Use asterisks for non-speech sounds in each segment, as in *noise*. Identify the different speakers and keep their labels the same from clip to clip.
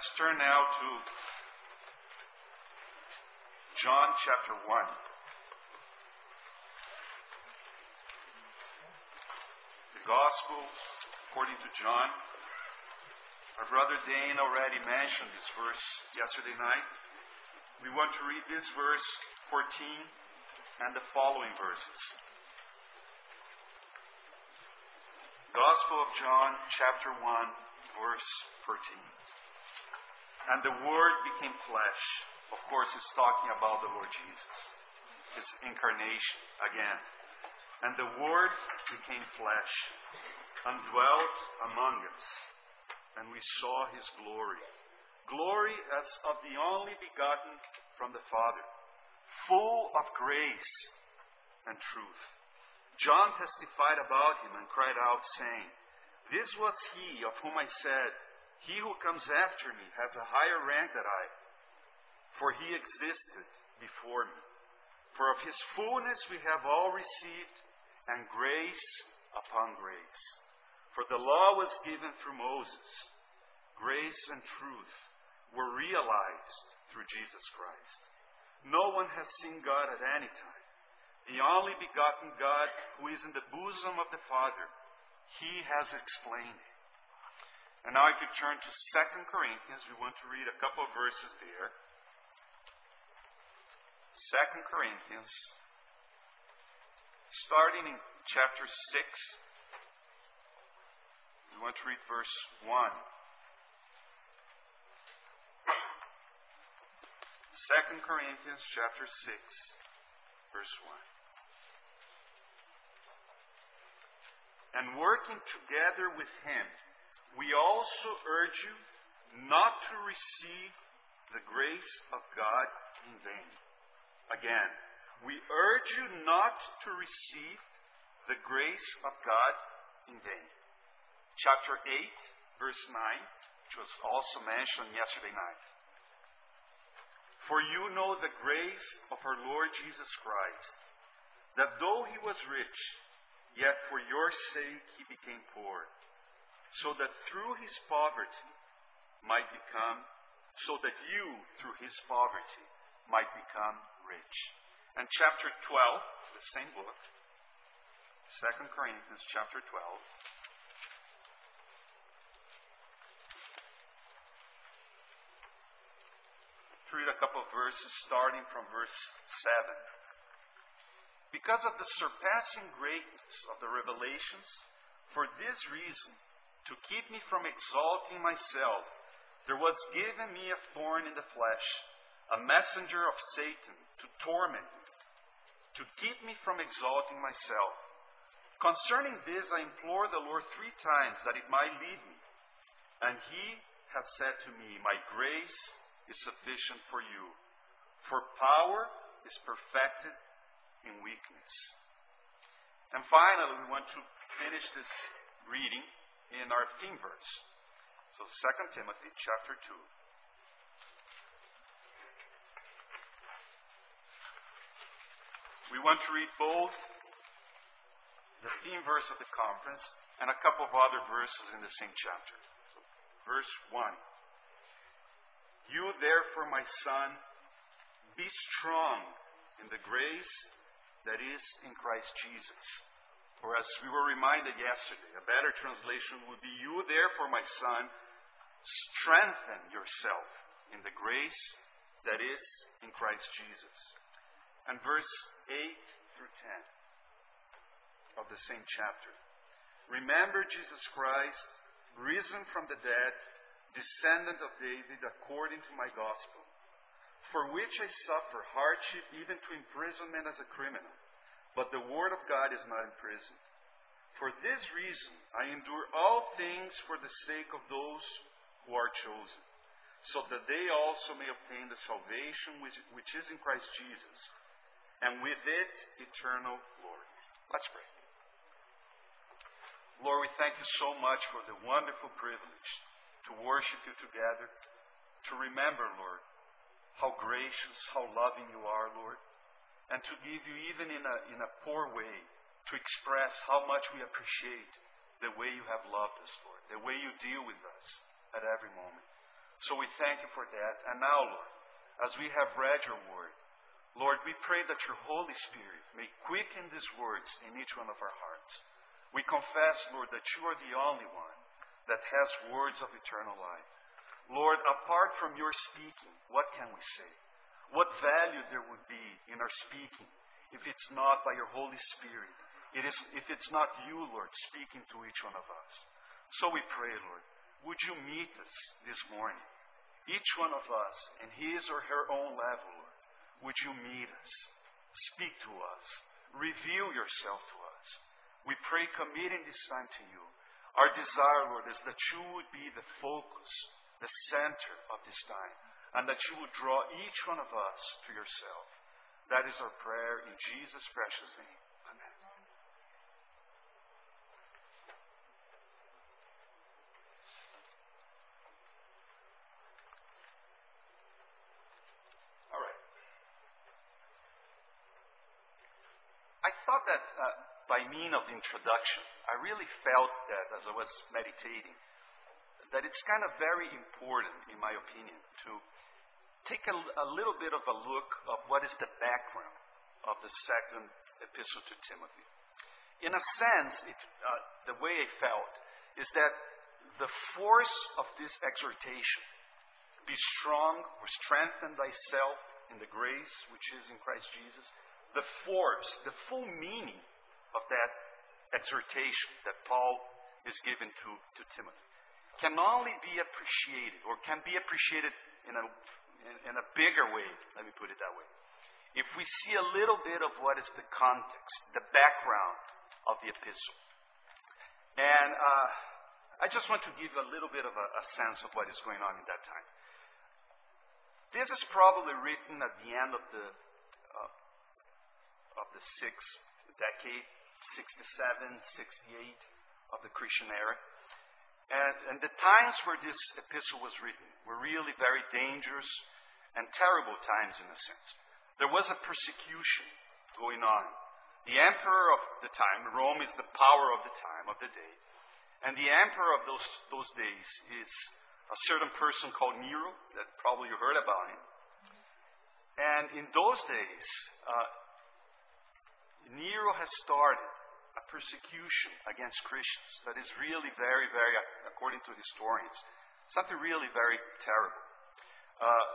Speaker 1: Let's turn now to John chapter 1. The Gospel according to John. Our brother Dana already mentioned this verse yesterday night. We want to read this verse 14 and the following verses. Gospel of John, chapter 1, verse 13. And the Word became flesh. Of course, it's talking about the Lord Jesus, His incarnation again. And the Word became flesh and dwelt among us, and we saw His glory. Glory as of the only begotten from the Father, full of grace and truth. John testified about him and cried out, saying, This was he of whom I said, He who comes after me has a higher rank than I, for he existed before me. For of his fullness we have all received, and grace upon grace. For the law was given through Moses, grace and truth were realized through Jesus Christ. No one has seen God at any time the only begotten God who is in the bosom of the Father. He has explained it. And now if you turn to 2 Corinthians, we want to read a couple of verses there. 2 Corinthians, starting in chapter 6, we want to read verse 1. 2 Corinthians chapter 6, verse 1. and working together with Him, we also urge you not to receive the grace of God in vain. Again, we urge you not to receive the grace of God in vain. Chapter 8, verse 9, which was also mentioned yesterday night. For you know the grace of our Lord Jesus Christ, that though he was rich, Yet for your sake he became poor, so that through his poverty might become, so that you through his poverty might become rich. And chapter 12, the same book, 2 Corinthians chapter 12. Read a couple of verses starting from verse 7. Because of the surpassing greatness of the revelations, for this reason, to keep me from exalting myself, there was given me a thorn in the flesh, a messenger of Satan to torment me, to keep me from exalting myself. Concerning this, I implored the Lord three times that it might lead me. And he has said to me, My grace is sufficient for you, for power is perfected in weakness. And finally, we want to finish this reading in our theme verse. So 2 Timothy chapter 2. We want to read both the theme verse of the conference and a couple of other verses in the same chapter. Verse 1. You, therefore, my son, be strong in the grace that is in Christ Jesus. Or as we were reminded yesterday, a better translation would be, You therefore, my son, strengthen yourself in the grace that is in Christ Jesus. And verse 8 through 10 of the same chapter. Remember Jesus Christ, risen from the dead, descendant of David, according to my gospel for which I suffer hardship, even to imprisonment as a criminal. But the word of God is not imprisoned. For this reason, I endure all things for the sake of those who are chosen, so that they also may obtain the salvation which, which is in Christ Jesus, and with it eternal glory. Let's pray. Lord, we thank you so much for the wonderful privilege to worship you together, to remember, Lord, how gracious, how loving you are, Lord. And to give you, even in a, in a poor way, to express how much we appreciate the way you have loved us, Lord, the way you deal with us at every moment. So we thank you for that. And now, Lord, as we have read your word, Lord, we pray that your Holy Spirit may quicken these words in each one of our hearts. We confess, Lord, that you are the only one that has words of eternal life. Lord, apart from your speaking, what can we say? What value there would be in our speaking if it's not by your Holy Spirit? It is, if it's not you, Lord, speaking to each one of us. So we pray, Lord, would you meet us this morning? Each one of us in his or her own level, Lord. Would you meet us? Speak to us. Reveal yourself to us. We pray, committing this time to you. Our desire, Lord, is that you would be the focus, the center of this time, and that you would draw each one of us to yourself. That is our prayer in Jesus' precious name. Amen. All right. I thought that uh, by mean of introduction, I really felt that as I was meditating, that it's kind of very important, in my opinion, to take a, a little bit of a look of what is the background of the second epistle to Timothy. In a sense, it, uh, the way I felt is that the force of this exhortation, be strong or strengthen thyself in the grace which is in Christ Jesus, the force, the full meaning of that exhortation that Paul is given to, to Timothy can only be appreciated or can be appreciated in a, in, in a bigger way, let me put it that way. If we see a little bit of what is the context, the background of the epistle. And uh, I just want to give you a little bit of a, a sense of what is going on in that time. This is probably written at the end of the uh, of the sixth decade, 67, 68 of the Christian era. And, the times where this epistle was written were really very dangerous and terrible times in a sense. There was a persecution going on. The emperor of the time, Rome is the power of the time, of the day. And the emperor of those, those days is a certain person called Nero, that probably you heard about him. And in those days, uh, Nero has started a persecution against Christians that is really very, very, according to historians, something really very terrible. Uh,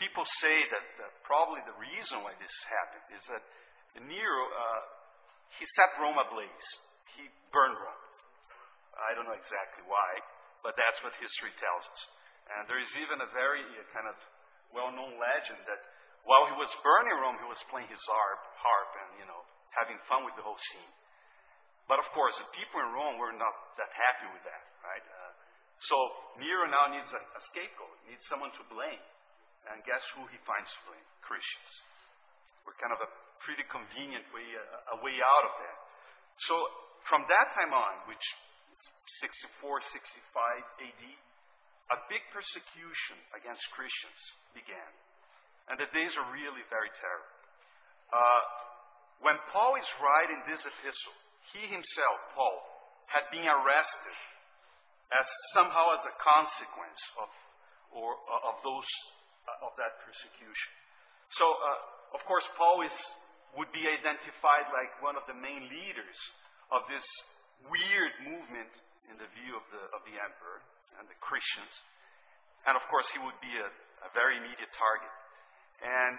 Speaker 1: people say that uh, probably the reason why this happened is that Nero, uh, he set Rome ablaze. He burned Rome. I don't know exactly why, but that's what history tells us. And there is even a very uh, kind of well-known legend that while he was burning Rome, he was playing his harp, harp and, you know, having fun with the whole scene. But of course, the people in Rome were not that happy with that, right? Uh, so Nero now needs a, scapegoat, needs someone to blame. And guess who he finds to blame? Christians. We're kind of a pretty convenient way, a, a way out of that. So from that time on, which is 64, 65 AD, a big persecution against Christians began. And the days are really very terrible. When Paul is writing this epistle, he himself, Paul, had been arrested as somehow as a consequence of, or, uh, of those, uh, of that persecution. So, uh, of course, Paul is, would be identified like one of the main leaders of this weird movement in the view of the, of the emperor and the Christians. And of course, he would be a, a very immediate target. And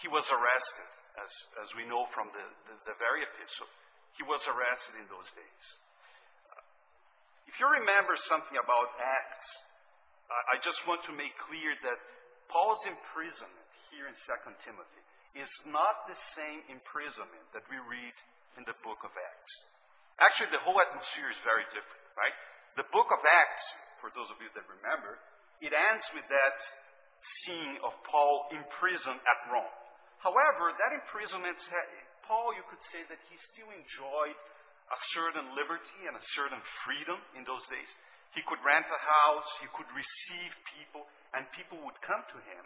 Speaker 1: he was arrested as, we know from the very epistle, he was arrested in those days. If you remember something about Acts, I just want to make clear that Paul's imprisonment here in 2 Timothy is not the same imprisonment that we read in the book of Acts. Actually, the whole atmosphere is very different, right? The book of Acts, for those of you that remember, it ends with that scene of Paul imprisoned at Rome. However, that imprisonment, Paul, you could say that he still enjoyed a certain liberty and a certain freedom in those days. He could rent a house, he could receive people, and people would come to him.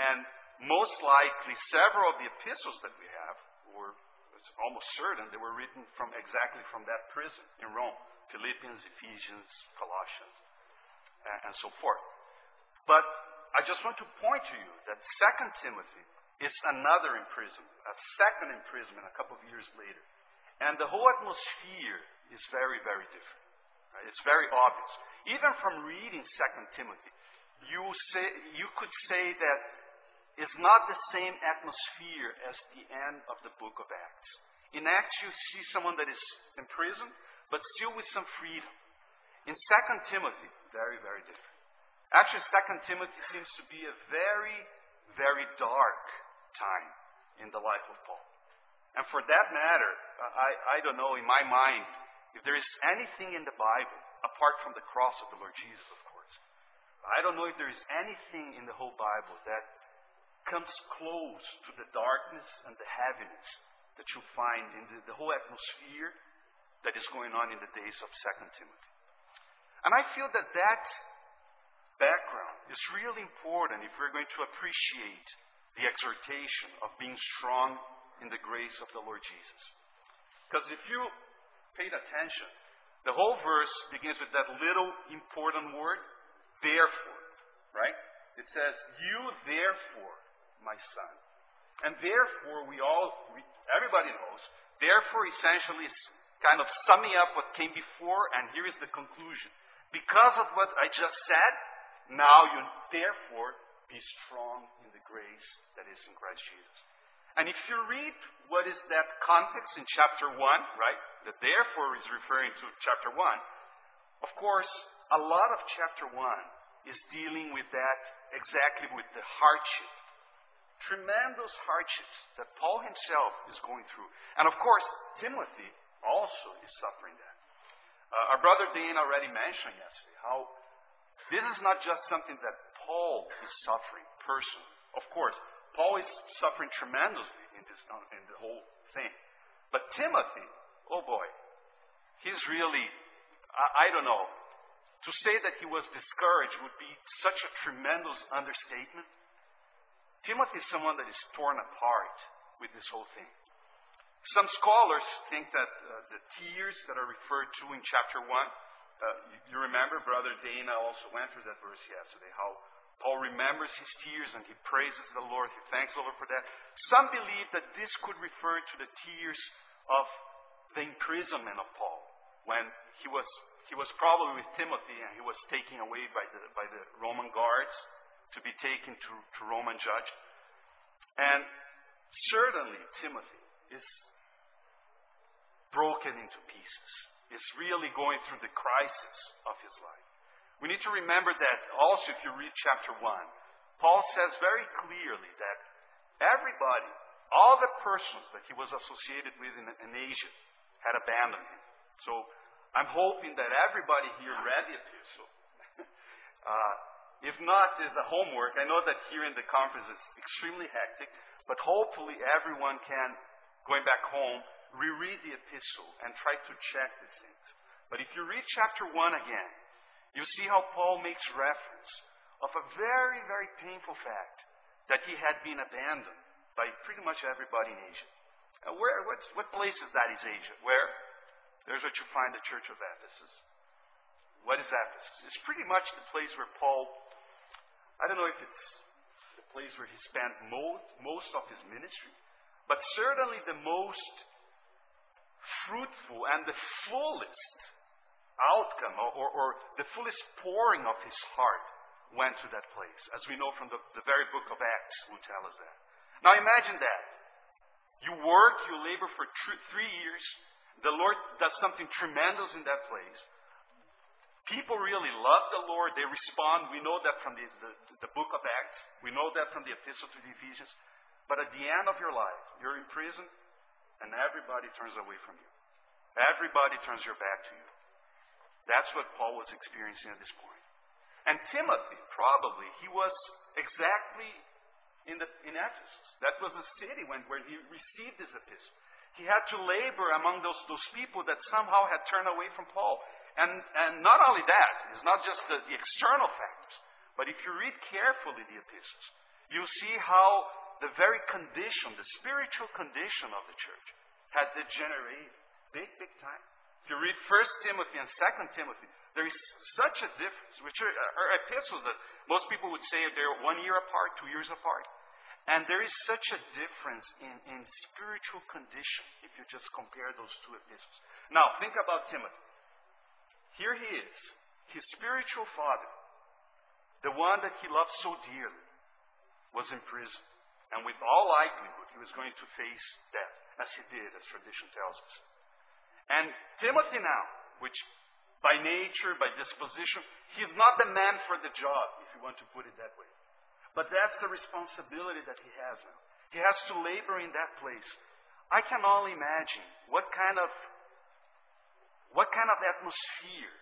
Speaker 1: And most likely, several of the epistles that we have were, it's almost certain, they were written from exactly from that prison in Rome Philippians, Ephesians, Colossians. and so forth. But I just want to point to you that 2 Timothy is another imprisonment, a second imprisonment a couple of years later. And the whole atmosphere is very, very different. Right? It's very obvious. Even from reading 2 Timothy, you, say, you could say that it's not the same atmosphere as the end of the book of Acts. In Acts, you see someone that is in prison, but still with some freedom. In 2 Timothy, very, very different. Actually, 2 Timothy seems to be a very, very dark time in the life of Paul. And for that matter, uh, I, I don't know, in my mind, if there is anything in the Bible, apart from the cross of the Lord Jesus, of course, I don't know if there is anything in the whole Bible that comes close to the darkness and the heaviness that you find in the, the whole atmosphere that is going on in the days of 2 Timothy. And I feel that that background is really important if we're going to appreciate the exhortation of being strong in the grace of the Lord Jesus. Because if you paid attention, the whole verse begins with that little important word, therefore, right? It says, You therefore, my son. And therefore, we all, we, everybody knows, therefore essentially is kind of summing up what came before, and here is the conclusion. Because of what I just said, now you therefore be strong in the grace that is in Christ Jesus. And if you read what is that context in chapter 1, right? That therefore is referring to chapter 1. Of course, a lot of chapter 1 is dealing with that exactly with the hardship tremendous hardships that Paul himself is going through. And of course, Timothy also is suffering that. Uh, our brother Dana already mentioned yesterday how this is not just something that Paul is suffering personally. Of course, Paul is suffering tremendously in, this, in the whole thing. But Timothy, oh boy, he's really, I, I don't know, to say that he was discouraged would be such a tremendous understatement. Timothy is someone that is torn apart with this whole thing. Some scholars think that uh, the tears that are referred to in chapter 1, uh, you, you remember Brother Dana also went through that verse yesterday, how Paul remembers his tears and he praises the Lord, he thanks the Lord for that. Some believe that this could refer to the tears of the imprisonment of Paul when he was he was probably with Timothy and he was taken away by the by the Roman guards to be taken to, to Roman judge. And certainly Timothy is broken into pieces, is really going through the crisis of his life. We need to remember that also if you read chapter 1, Paul says very clearly that everybody, all the persons that he was associated with in, in Asia, had abandoned him. So I'm hoping that everybody here read the epistle. *laughs* uh, if not, as a homework, I know that here in the conference it's extremely hectic, but hopefully everyone can, going back home, reread the epistle and try to check these things. But if you read chapter 1 again, you see how Paul makes reference of a very, very painful fact that he had been abandoned by pretty much everybody in Asia. Uh, where, what place is that is Asia? Where? There's what you find the church of Ephesus. What is Ephesus? It's pretty much the place where Paul I don't know if it's the place where he spent most, most of his ministry, but certainly the most fruitful and the fullest outcome or, or, the fullest pouring of his heart went to that place. As we know from the, the very book of Acts, will tell us that. Now imagine that. You work, you labor for tr- three years. The Lord does something tremendous in that place. People really love the Lord. They respond. We know that from the, the, the book of Acts. We know that from the epistle to the Ephesians. But at the end of your life, you're in prison, and everybody turns away from you. Everybody turns your back to you. That's what Paul was experiencing at this point. And Timothy, probably, he was exactly in, the, in Ephesus. That was the city when, where he received his epistle. He had to labor among those, those people that somehow had turned away from Paul. And, and not only that, it's not just the, the external factors, but if you read carefully the epistles, you'll see how the very condition, the spiritual condition of the church, had degenerated big, big time. If you read 1 Timothy and 2 Timothy, there is such a difference, which are, are epistles that most people would say they're one year apart, two years apart. And there is such a difference in, in spiritual condition if you just compare those two epistles. Now, think about Timothy. Here he is, his spiritual father, the one that he loved so dearly, was in prison. And with all likelihood, he was going to face death, as he did, as tradition tells us. And Timothy now, which by nature, by disposition, he's not the man for the job, if you want to put it that way. But that's the responsibility that he has now. He has to labor in that place. I can only imagine what kind of what kind of atmosphere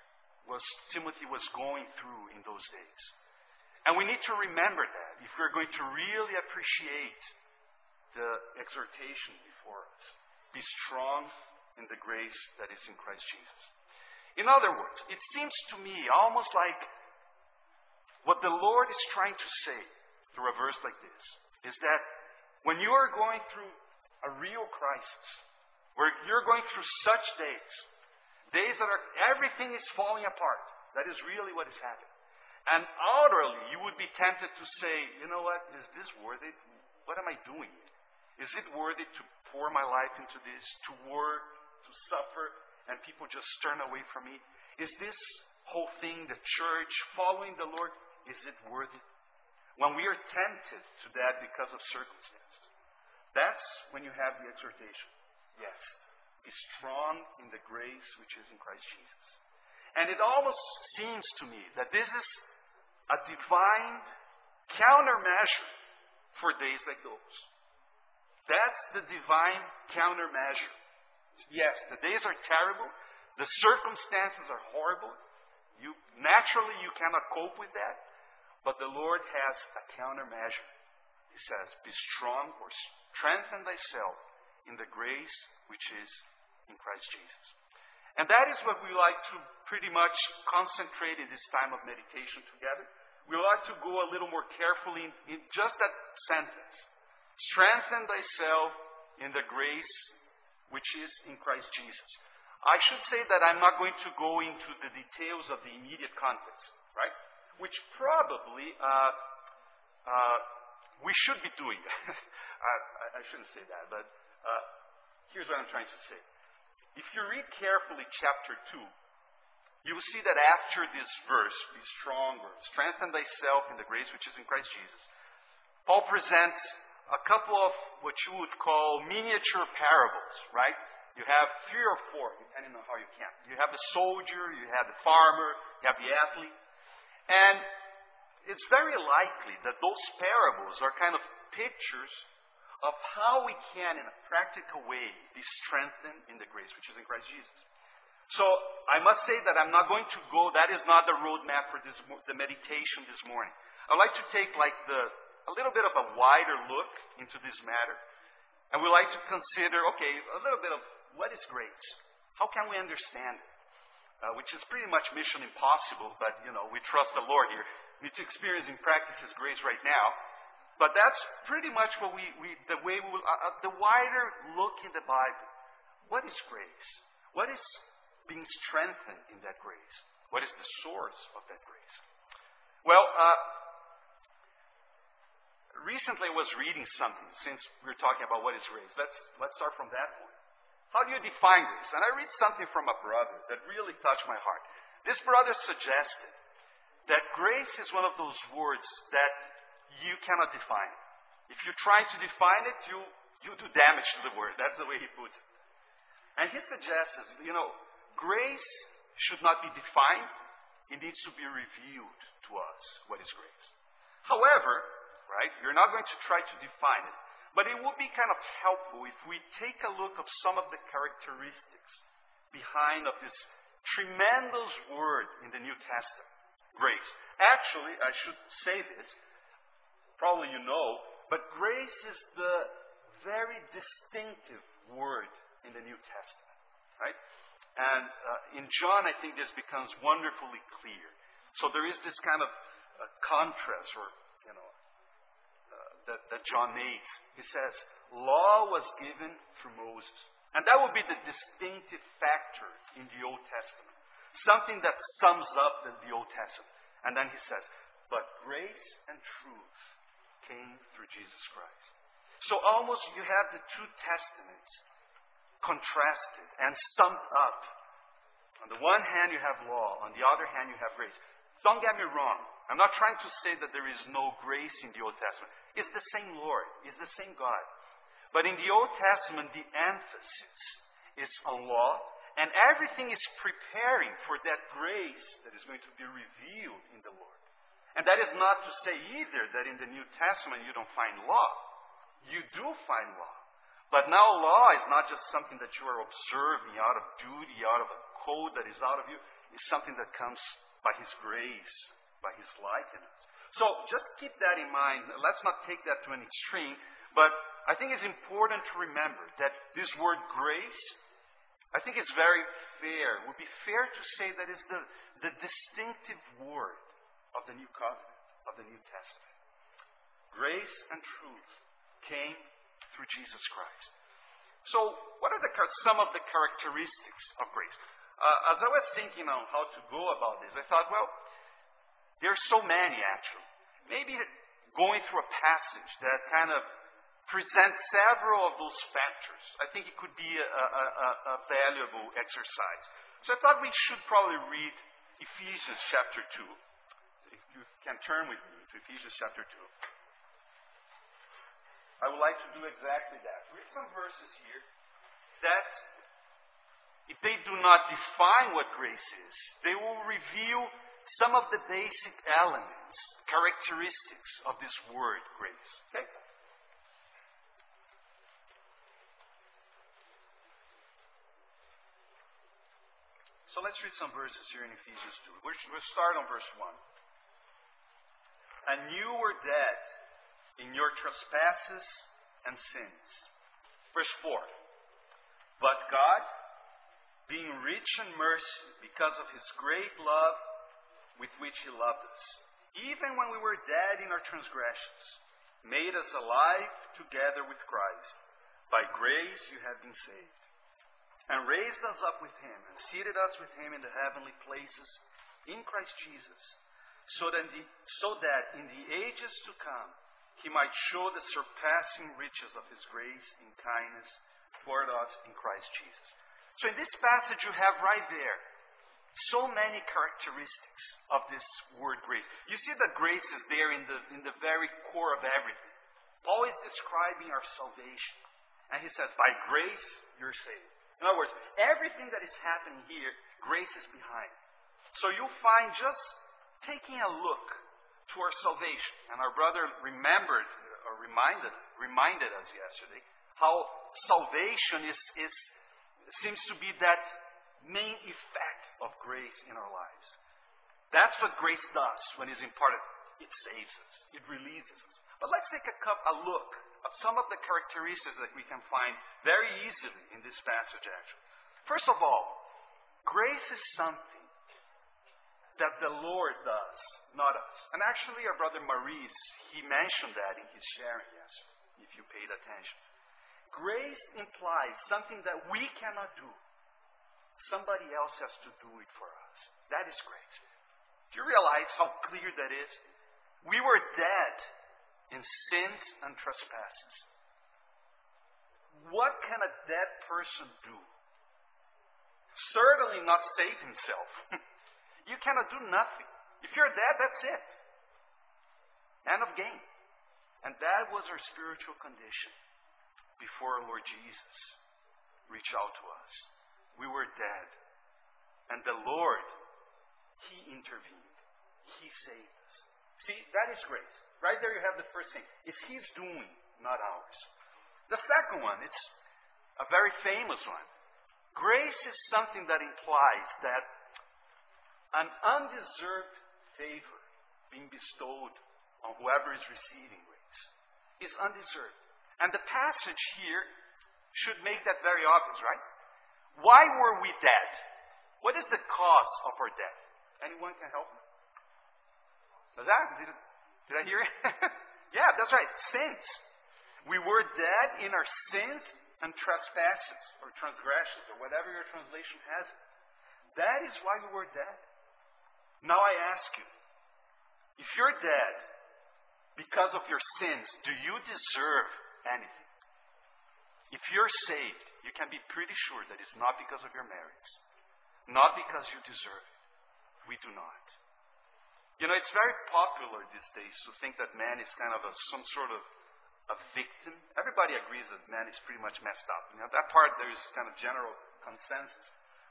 Speaker 1: was Timothy was going through in those days. And we need to remember that if we're going to really appreciate the exhortation before us. Be strong in the grace that is in Christ Jesus. In other words, it seems to me almost like what the Lord is trying to say through a verse like this is that when you are going through a real crisis, where you're going through such days, days that are everything is falling apart, that is really what is happening. And outwardly, you would be tempted to say, you know what, is this worth it? What am I doing? Is it worth it to pour my life into this, to work, to suffer, and people just turn away from me? Is this whole thing, the church, following the Lord, is it worthy? When we are tempted to that because of circumstances, that's when you have the exhortation. Yes, be strong in the grace which is in Christ Jesus. And it almost seems to me that this is a divine countermeasure for days like those. That's the divine countermeasure. Yes, the days are terrible, the circumstances are horrible. You naturally you cannot cope with that. But the Lord has a countermeasure. He says, Be strong or strengthen thyself in the grace which is in Christ Jesus. And that is what we like to pretty much concentrate in this time of meditation together. We like to go a little more carefully in, in just that sentence. Strengthen thyself in the grace which is in Christ Jesus. I should say that I'm not going to go into the details of the immediate context, right? which probably uh, uh, we should be doing. *laughs* I, I, shouldn't say that, but uh, here's what I'm trying to say. If you read carefully chapter 2, you will see that after this verse, be strong strengthen thyself in the grace which is in Christ Jesus, Paul presents a couple of what you would call miniature parables, right? You have three or four, depending on how you count. You have the soldier, you have the farmer, you have the athlete. And it's very likely that those parables are kind of pictures of how we can, in a practical way, be strengthened in the grace which is in Christ Jesus. So I must say that I'm not going to go. That is not the roadmap for this, the meditation this morning. I'd like to take like the a little bit of a wider look into this matter, and we like to consider, okay, a little bit of what is grace. How can we understand it? uh, which is pretty much mission impossible, but you know, we trust the Lord here. We need to experience and practice His grace right now. But that's pretty much what we, we the way we will, uh, uh, the wider look in the Bible. What is grace? What is being strengthened in that grace? What is the source of that grace? Well, uh, recently I was reading something since we are talking about what is grace. Let's, let's start from that point. How do you define grace? And I read something from a brother that really touched my heart. This brother suggested that grace is one of those words that you cannot define. If you try to define it, you, you do damage to the word. That's the way he puts it. And he suggests, you know, grace should not be defined. It needs to be revealed to us what is grace. However, right, you're not going to try to define it. But it would be kind of helpful if we take a look of some of the characteristics behind of this tremendous word in the New Testament, grace. Actually, I should say this, probably you know, but grace is the very distinctive word in the New Testament, right? And uh, in John, I think this becomes wonderfully clear. So there is this kind of uh, contrast or that, that John needs. He says, Law was given through Moses. And that would be the distinctive factor in the Old Testament. Something that sums up the, the Old Testament. And then he says, But grace and truth came through Jesus Christ. So almost you have the two testaments contrasted and summed up. On the one hand, you have law. On the other hand, you have grace. Don't get me wrong. I'm not trying to say that there is no grace in the Old Testament. It's the same Lord, it's the same God. But in the Old Testament, the emphasis is on law, and everything is preparing for that grace that is going to be revealed in the Lord. And that is not to say either that in the New Testament you don't find law. You do find law. But now law is not just something that you are observing out of duty, out of a code that is out of you. It's something that comes by His grace, by His likeness. So just keep that in mind. Let's not take that to an extreme. But I think it's important to remember that this word grace, I think it's very fair. It would be fair to say that it's the, the distinctive word of the new covenant, of the New Testament. Grace and truth came through Jesus Christ. So, what are the, some of the characteristics of grace? Uh, as I was thinking on how to go about this, I thought, well, there are so many actually. Maybe going through a passage that kind of presents several of those factors, I think it could be a, a, a valuable exercise. So I thought we should probably read Ephesians chapter 2. If you can turn with me to Ephesians chapter 2. I would like to do exactly that. Read some verses here that, if they do not define what grace is, they will reveal some of the basic elements, characteristics of this word, grace. Okay? So let's read some verses here in Ephesians 2. We'll start on verse 1. And you were dead in your trespasses and sins. Verse 4 But God, being rich in mercy because of his great love with which he loved us, even when we were dead in our transgressions, made us alive together with Christ. By grace you have been saved. And raised us up with him, and seated us with him in the heavenly places in Christ Jesus, so that, the, so that in the ages to come he might show the surpassing riches of his grace and kindness toward us in Christ Jesus. So in this passage, you have right there so many characteristics of this word grace. You see that grace is there in the, in the very core of everything. Paul is describing our salvation. And he says, by grace, you're saved. In other words, everything that is happening here, grace is behind. So you'll find just taking a look to our salvation. And our brother remembered or reminded reminded us yesterday how salvation is, is seems to be that main effect of grace in our lives. That's what grace does when it's imparted. It saves us. It releases us. But let's take a, cup, a look at some of the characteristics that we can find very easily in this passage, actually. First of all, grace is something that the Lord does, not us. And actually, our brother Maurice, he mentioned that in his sharing, yes, if you paid attention. Grace implies something that we cannot do. Somebody else has to do it for us. That is grace. Do you realize how clear that is? We were dead in sins and trespasses. What can a dead person do? Certainly not save himself. *laughs* You cannot do nothing. If you're dead, that's it. End of game. And that was our spiritual condition before our Lord Jesus reached out to us. We were dead. And the Lord, He intervened. He saved us. See, that is grace. Right there you have the first thing. It's His doing, not ours. The second one, it's a very famous one. Grace is something that implies that an undeserved favor being bestowed on whoever is receiving grace is undeserved. And the passage here should make that very obvious, right? Why were we dead? What is the cause of our death? Anyone can help me? Was that? Did, did I hear it? *laughs* yeah, that's right. Sins. We were dead in our sins and trespasses or transgressions or whatever your translation has. That is why you were dead. Now I ask you, if you're dead because of your sins, do you deserve anything? If you're saved, you can be pretty sure that it's not because of your merits, not because you deserve it. We do not. You know, it's very popular these days to think that man is kind of a, some sort of a victim. Everybody agrees that man is pretty much messed up. You know, that part there is kind of general consensus.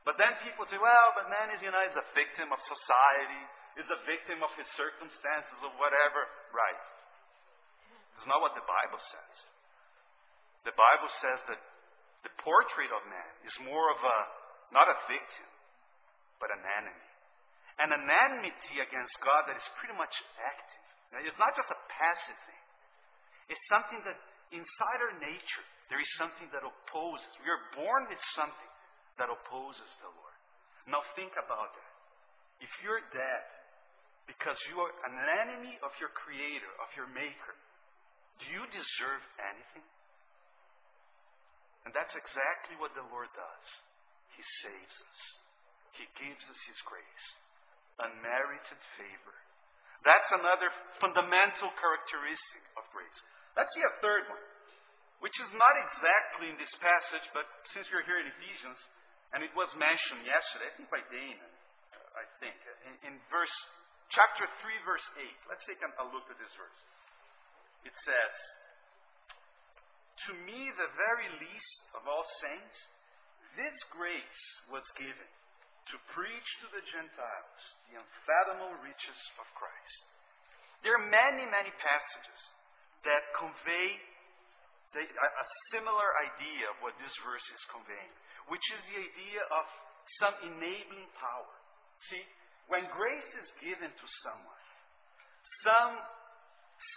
Speaker 1: But then people say, well, but man is, you know, is a victim of society, is a victim of his circumstances or whatever. Right. It's not what the Bible says. The Bible says that the portrait of man is more of a, not a victim, but an enemy. And an enmity against God that is pretty much active. It's not just a passive thing. It's something that inside our nature, there is something that opposes. We are born with something that opposes the Lord. Now think about that. If you're dead because you are an enemy of your Creator, of your Maker, do you deserve anything? And that's exactly what the Lord does. He saves us. He gives us His grace. Unmerited favor. That's another fundamental characteristic of grace. Let's see a third one, which is not exactly in this passage, but since we're here in Ephesians, and it was mentioned yesterday, I think by Dana, I think, in, in verse chapter 3, verse 8. Let's take a look at this verse. It says, To me, the very least of all saints, this grace was given to preach to the Gentiles the unfathomable riches of Christ. There are many, many passages that convey the, a, a similar idea of what this verse is conveying, which is the idea of some enabling power. See, when grace is given to someone, some,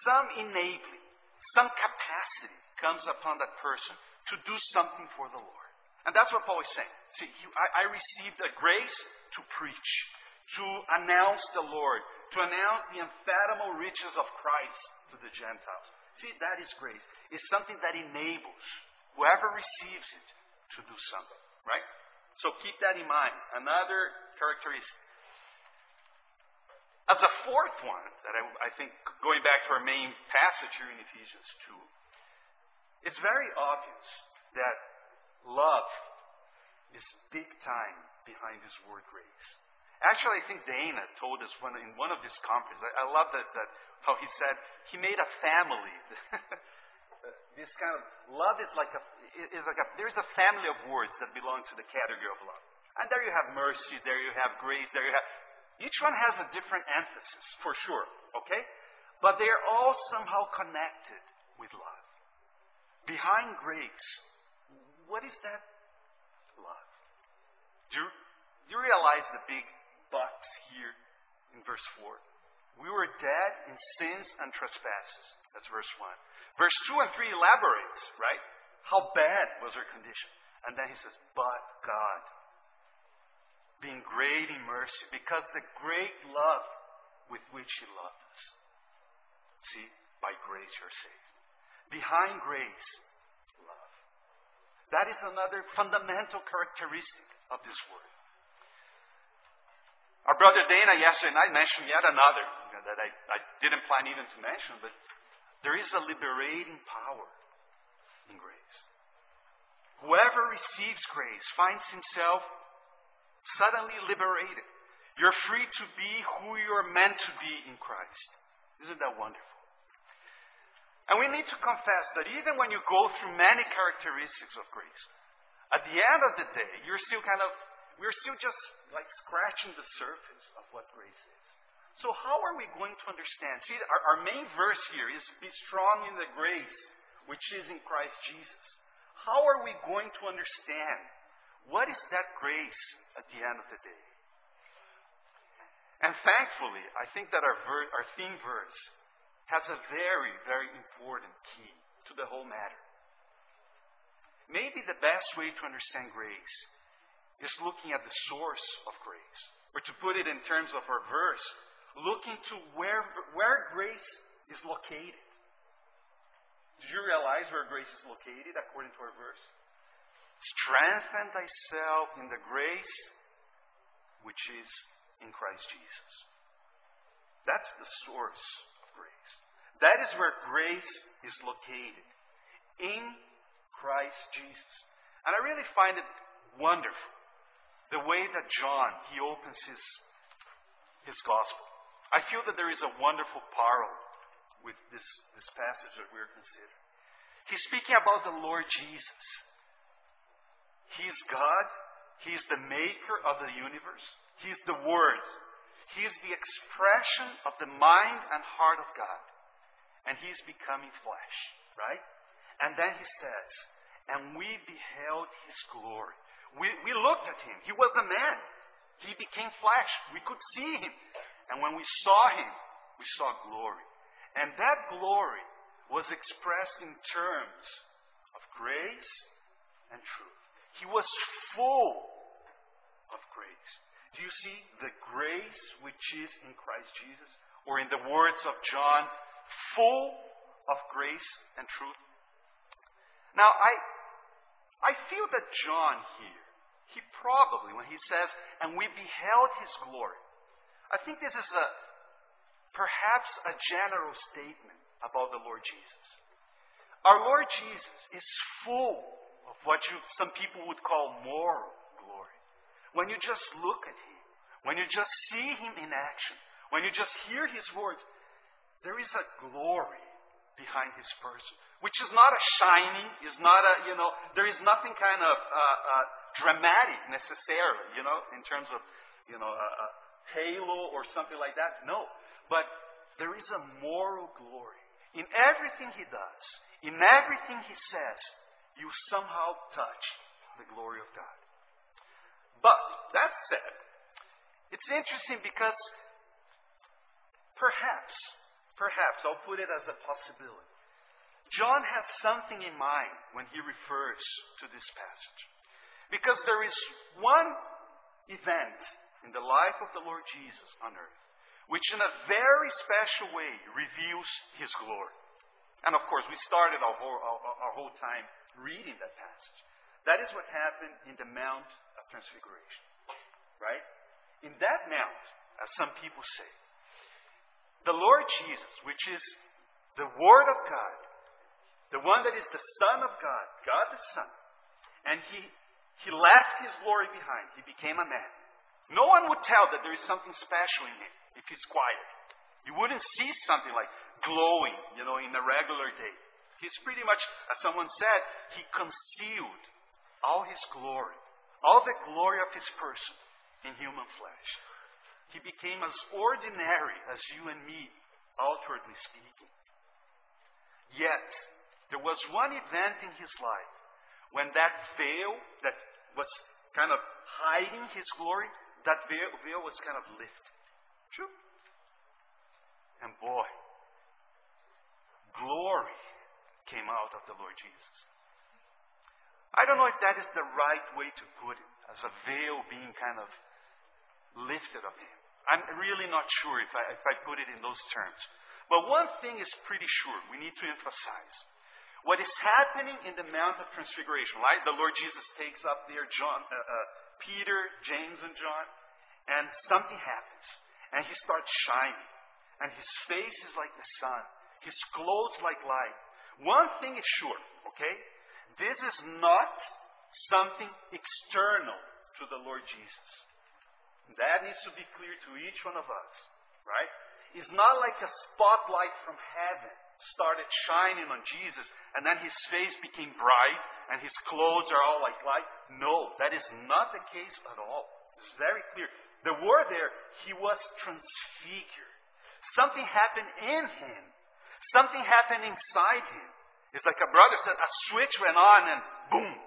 Speaker 1: some enabling, some capacity comes upon that person to do something for the Lord. And that's what Paul is saying. See, I, I received a grace to preach, to announce the Lord, to announce the unfathomable riches of Christ to the Gentiles. See, that is grace. It's something that enables whoever receives it to do something, right? So keep that in mind. Another characteristic. As a fourth one, that I, I think, going back to our main passage here in Ephesians 2, it's very obvious that love is big time behind this word grace. Actually, I think Dana told us when, in one of these conferences. I, I love that, that how he said he made a family. *laughs* this kind of love is like a is like a there's a family of words that belong to the category of love. And there you have mercy, there you have grace, there you have each one has a different emphasis, for sure, okay? But they are all somehow connected with love. Behind grace, what is that love? Do you, do you realize the big but here in verse 4? We were dead in sins and trespasses. That's verse 1. Verse 2 and 3 elaborates, right? How bad was our condition? And then he says, But God being great in mercy because the great love with which He loved us. See, by grace you're saved. Behind grace, love. That is another fundamental characteristic of this word. Our brother Dana yesterday night mentioned yet another that I, I didn't plan even to mention, but there is a liberating power in grace. Whoever receives grace finds himself suddenly liberated. You're free to be who you're meant to be in Christ. Isn't that wonderful? And we need to confess that even when you go through many characteristics of grace, at the end of the day, you're still kind of, we're still just like scratching the surface of what grace is. So, how are we going to understand? See, our, our main verse here is be strong in the grace which is in Christ Jesus. How are we going to understand what is that grace at the end of the day? And thankfully, I think that our, ver- our theme verse has a very, very important key to the whole matter. Maybe the best way to understand grace is looking at the source of grace. Or to put it in terms of our verse, looking to where, where grace is located. Did you realize where grace is located according to our verse? Strengthen thyself in the grace which is in Christ Jesus. That's the source of grace. That is where grace is located. In Christ Jesus. And I really find it wonderful the way that John he opens his his gospel. I feel that there is a wonderful parallel with this, this passage that we're considering. He's speaking about the Lord Jesus. He's God. He's the maker of the universe. He's the Word. He's the expression of the mind and heart of God. And He's becoming flesh, right? And then He says, and we beheld His glory. We, we looked at Him. He was a man. He became flesh. We could see Him. And when we saw Him, we saw glory. And that glory was expressed in terms of grace and truth. He was full of grace. Do you see the grace which is in Christ Jesus? Or in the words of John, full of grace and truth? Now, I, I feel that John here, he probably, when he says, and we beheld his glory, I think this is a perhaps a general statement about the Lord Jesus. Our Lord Jesus is full of what you, some people would call moral glory. When you just look at Him, when you just see Him in action, when you just hear His words, there is a glory behind His person, which is not a shining, is not a, you know, there is nothing kind of uh, uh, dramatic necessarily, you know, in terms of, you know, a, a halo or something like that. No. But there is a moral glory. In everything he does, in everything he says, you somehow touch the glory of God. But, that said, it's interesting because perhaps, perhaps, I'll put it as a possibility. John has something in mind when he refers to this passage. Because there is one event in the life of the Lord Jesus on earth, which in a very special way reveals his glory. And of course, we started our whole, our, our whole time reading that passage. That is what happened in the Mount of Transfiguration. Right? In that mount, as some people say, the Lord Jesus, which is the Word of God, the one that is the Son of God, God the Son, and he, he left his glory behind. He became a man. No one would tell that there is something special in him if he's quiet. You wouldn't see something like glowing, you know, in a regular day. He's pretty much, as someone said, he concealed all his glory, all the glory of his person in human flesh. He became as ordinary as you and me, outwardly speaking. Yet, there was one event in his life when that veil that was kind of hiding his glory that veil, veil was kind of lifted. True. And boy, glory came out of the Lord Jesus. I don't know if that is the right way to put it, as a veil being kind of lifted of him. I'm really not sure if I, if I put it in those terms. But one thing is pretty sure we need to emphasize. What is happening in the Mount of Transfiguration, right? The Lord Jesus takes up there John, uh, uh, Peter, James, and John, and something happens. And he starts shining. And his face is like the sun, his clothes like light. One thing is sure, okay? This is not something external to the Lord Jesus. That needs to be clear to each one of us, right? It's not like a spotlight from heaven started shining on Jesus and then his face became bright and his clothes are all like light. No, that is not the case at all. It's very clear. The word there, he was transfigured. Something happened in him. Something happened inside him. It's like a brother said, a switch went on and boom.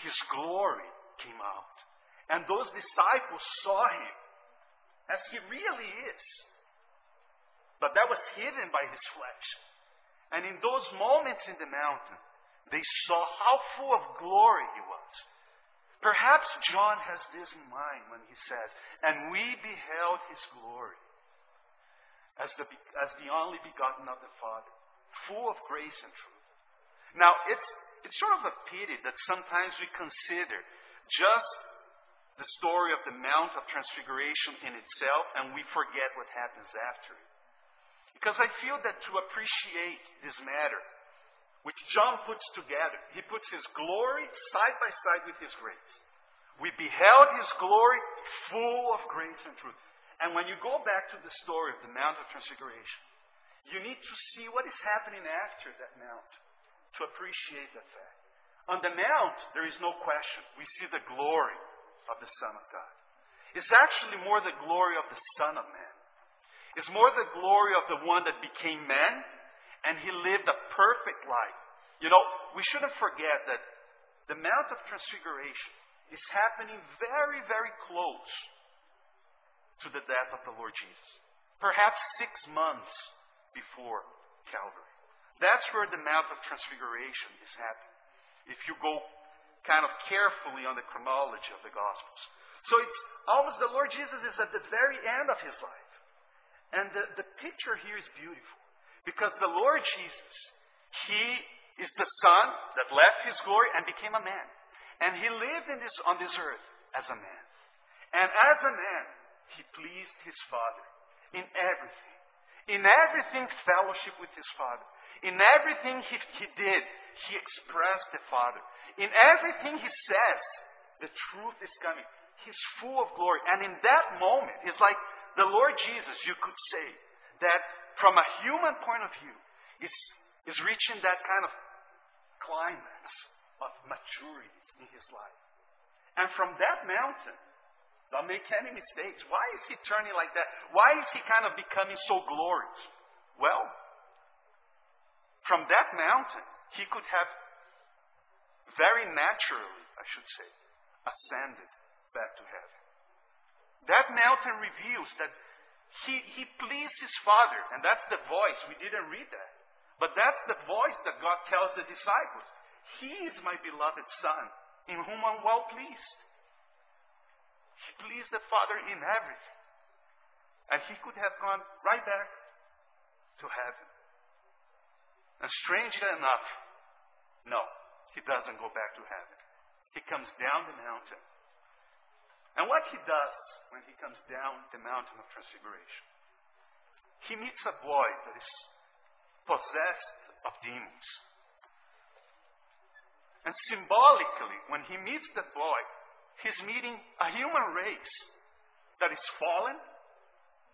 Speaker 1: His glory came out. And those disciples saw him as he really is. But that was hidden by his flesh. And in those moments in the mountain, they saw how full of glory he was. Perhaps John has this in mind when he says, And we beheld his glory as the, as the only begotten of the Father, full of grace and truth. Now, it's, it's sort of a pity that sometimes we consider just the story of the Mount of Transfiguration in itself and we forget what happens after it. Because I feel that to appreciate this matter, which John puts together, he puts his glory side by side with his grace. We beheld his glory full of grace and truth. And when you go back to the story of the Mount of Transfiguration, you need to see what is happening after that mount to appreciate that fact. On the mount, there is no question. We see the glory of the Son of God. It's actually more the glory of the Son of Man. It's more the glory of the one that became man and he lived a perfect life. You know, we shouldn't forget that the Mount of Transfiguration is happening very, very close to the death of the Lord Jesus. Perhaps six months before Calvary. That's where the Mount of Transfiguration is happening. If you go kind of carefully on the chronology of the Gospels. So it's almost the Lord Jesus is at the very end of his life. And the, the picture here is beautiful. Because the Lord Jesus, he is the Son that left his glory and became a man. And he lived in this, on this earth as a man. And as a man, he pleased his Father in everything. In everything, fellowship with his Father. In everything he, he did, he expressed the Father. In everything he says, the truth is coming. He's full of glory. And in that moment, it's like the Lord Jesus, you could say, that from a human point of view, is, is reaching that kind of climax of maturity in his life. And from that mountain, don't make any mistakes. Why is he turning like that? Why is he kind of becoming so glorious? Well, from that mountain, he could have very naturally, I should say, ascended back to heaven. That mountain reveals that he, he pleased his Father, and that's the voice. We didn't read that. But that's the voice that God tells the disciples. He is my beloved Son, in whom I'm well pleased. He pleased the Father in everything. And he could have gone right back to heaven. And strangely enough, no, he doesn't go back to heaven. He comes down the mountain. And what he does when he comes down the mountain of transfiguration, he meets a boy that is possessed of demons. And symbolically, when he meets that boy, He's meeting a human race that is fallen,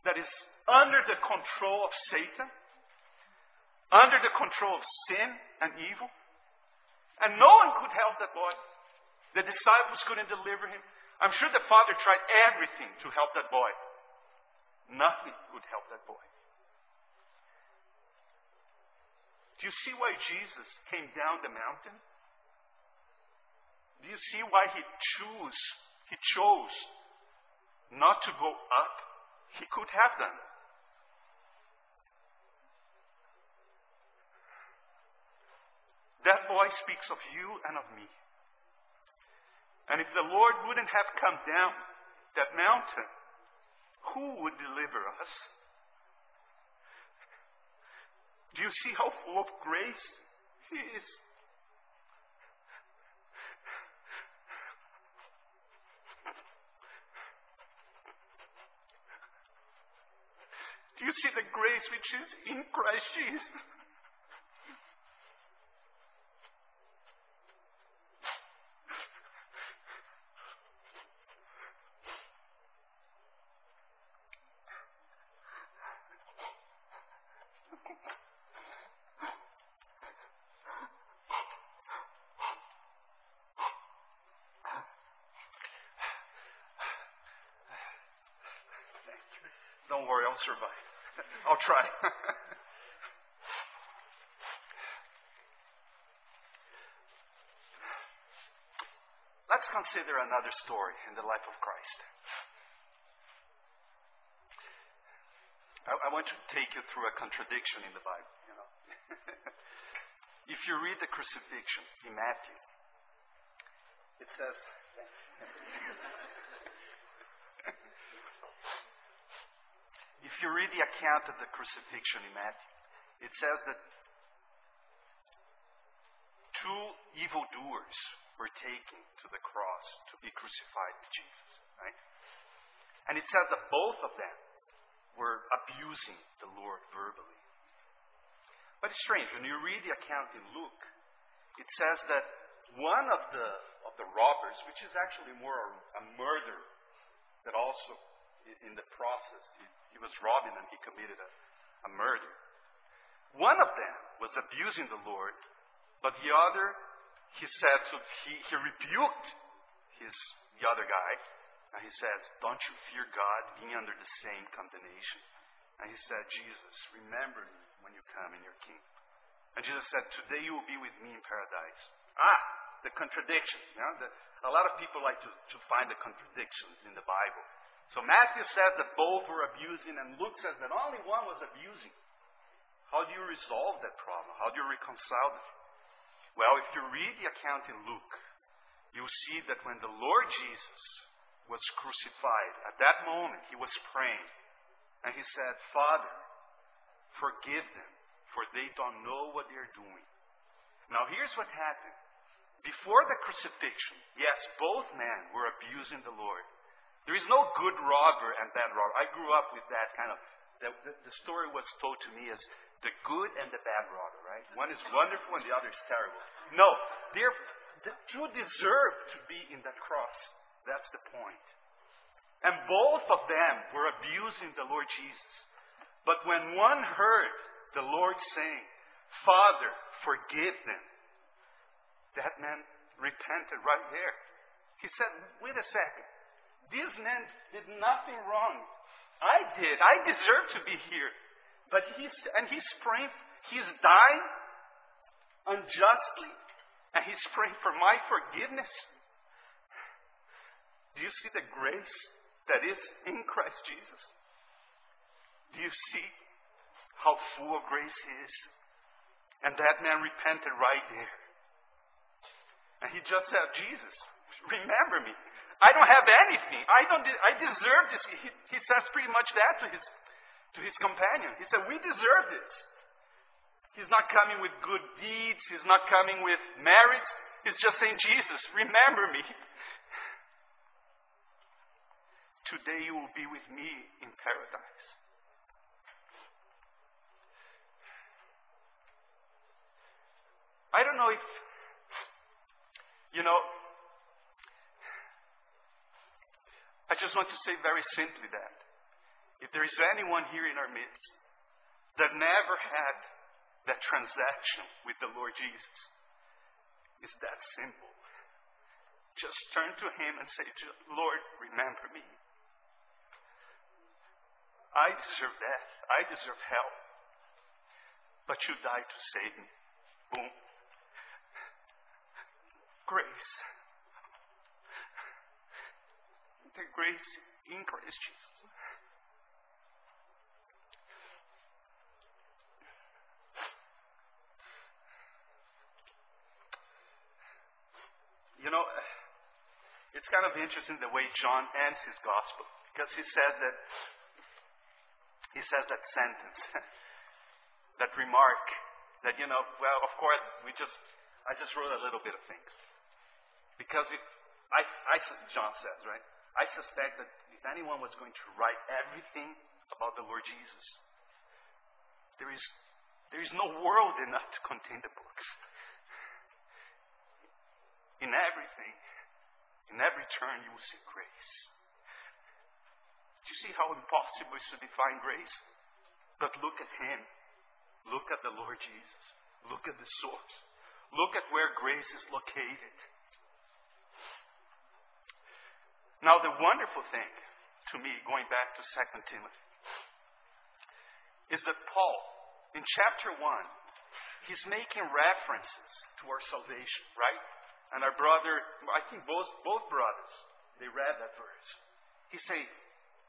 Speaker 1: that is under the control of Satan, under the control of sin and evil. And no one could help that boy. The disciples couldn't deliver him. I'm sure the father tried everything to help that boy. Nothing could help that boy. Do you see why Jesus came down the mountain? Do you see why he chose? He chose not to go up. He could have done. That boy speaks of you and of me. And if the Lord wouldn't have come down that mountain, who would deliver us? Do you see how full of grace He is? Do you see the grace which is in Christ Jesus? Don't worry, I'll survive. I'll try. Let's consider another story in the life of Christ. I, I want to take you through a contradiction in the Bible. You know, *laughs* if you read the crucifixion in Matthew, it says. *laughs* If you read the account of the crucifixion in Matthew, it says that two evildoers were taken to the cross to be crucified with Jesus, right? And it says that both of them were abusing the Lord verbally. But it's strange, when you read the account in Luke, it says that one of the, of the robbers, which is actually more a murder, that also in the process, he, he was robbing and he committed a, a murder. One of them was abusing the Lord, but the other, he said to, he, he rebuked his, the other guy, and he says, Don't you fear God, being under the same condemnation? And he said, Jesus, remember me when you come in your kingdom. And Jesus said, Today you will be with me in paradise. Ah, the contradiction. You know, the, a lot of people like to, to find the contradictions in the Bible. So Matthew says that both were abusing, and Luke says that only one was abusing. How do you resolve that problem? How do you reconcile it? Well, if you read the account in Luke, you'll see that when the Lord Jesus was crucified, at that moment he was praying. And he said, Father, forgive them, for they don't know what they're doing. Now, here's what happened. Before the crucifixion, yes, both men were abusing the Lord. There is no good robber and bad robber. I grew up with that kind of. The, the, the story was told to me as the good and the bad robber, right? One is wonderful and the other is terrible. No, they're, the two deserve to be in that cross. That's the point. And both of them were abusing the Lord Jesus. But when one heard the Lord saying, Father, forgive them, that man repented right there. He said, Wait a second. These men did nothing wrong. I did. I deserve to be here. But he's, and he's praying, he's dying unjustly, and he's praying for my forgiveness. Do you see the grace that is in Christ Jesus? Do you see how full of grace he is? And that man repented right there. And he just said, Jesus, remember me. I don't have anything. I don't. I deserve this. He, he says pretty much that to his to his companion. He said, "We deserve this." He's not coming with good deeds. He's not coming with merits. He's just saying, "Jesus, remember me." *laughs* Today you will be with me in paradise. I don't know if, you know, I just want to say very simply that if there is anyone here in our midst that never had that transaction with the Lord Jesus, it's that simple. Just turn to Him and say, Lord, remember me. I deserve death. I deserve hell. But you died to save me. Boom. Grace. The grace in Christ Jesus. You know, *sighs* it's kind of interesting the way John ends his gospel because he says that he says that sentence, *laughs* that remark, that, you know, well, of course, we just, I just wrote a little bit of things. Because if, I, I, John says, right? I suspect that if anyone was going to write everything about the Lord Jesus, there is, there is no world enough to contain the books. *laughs* In everything, in every turn, you will see grace. Do you see how impossible it is to define grace? But look at Him. Look at the Lord Jesus. Look at the source. Look at where grace is located. Now, the wonderful thing to me, going back to 2 Timothy, is that Paul, in chapter 1, he's making references to our salvation, right? And our brother, I think both, both brothers, they read that verse. He, saying,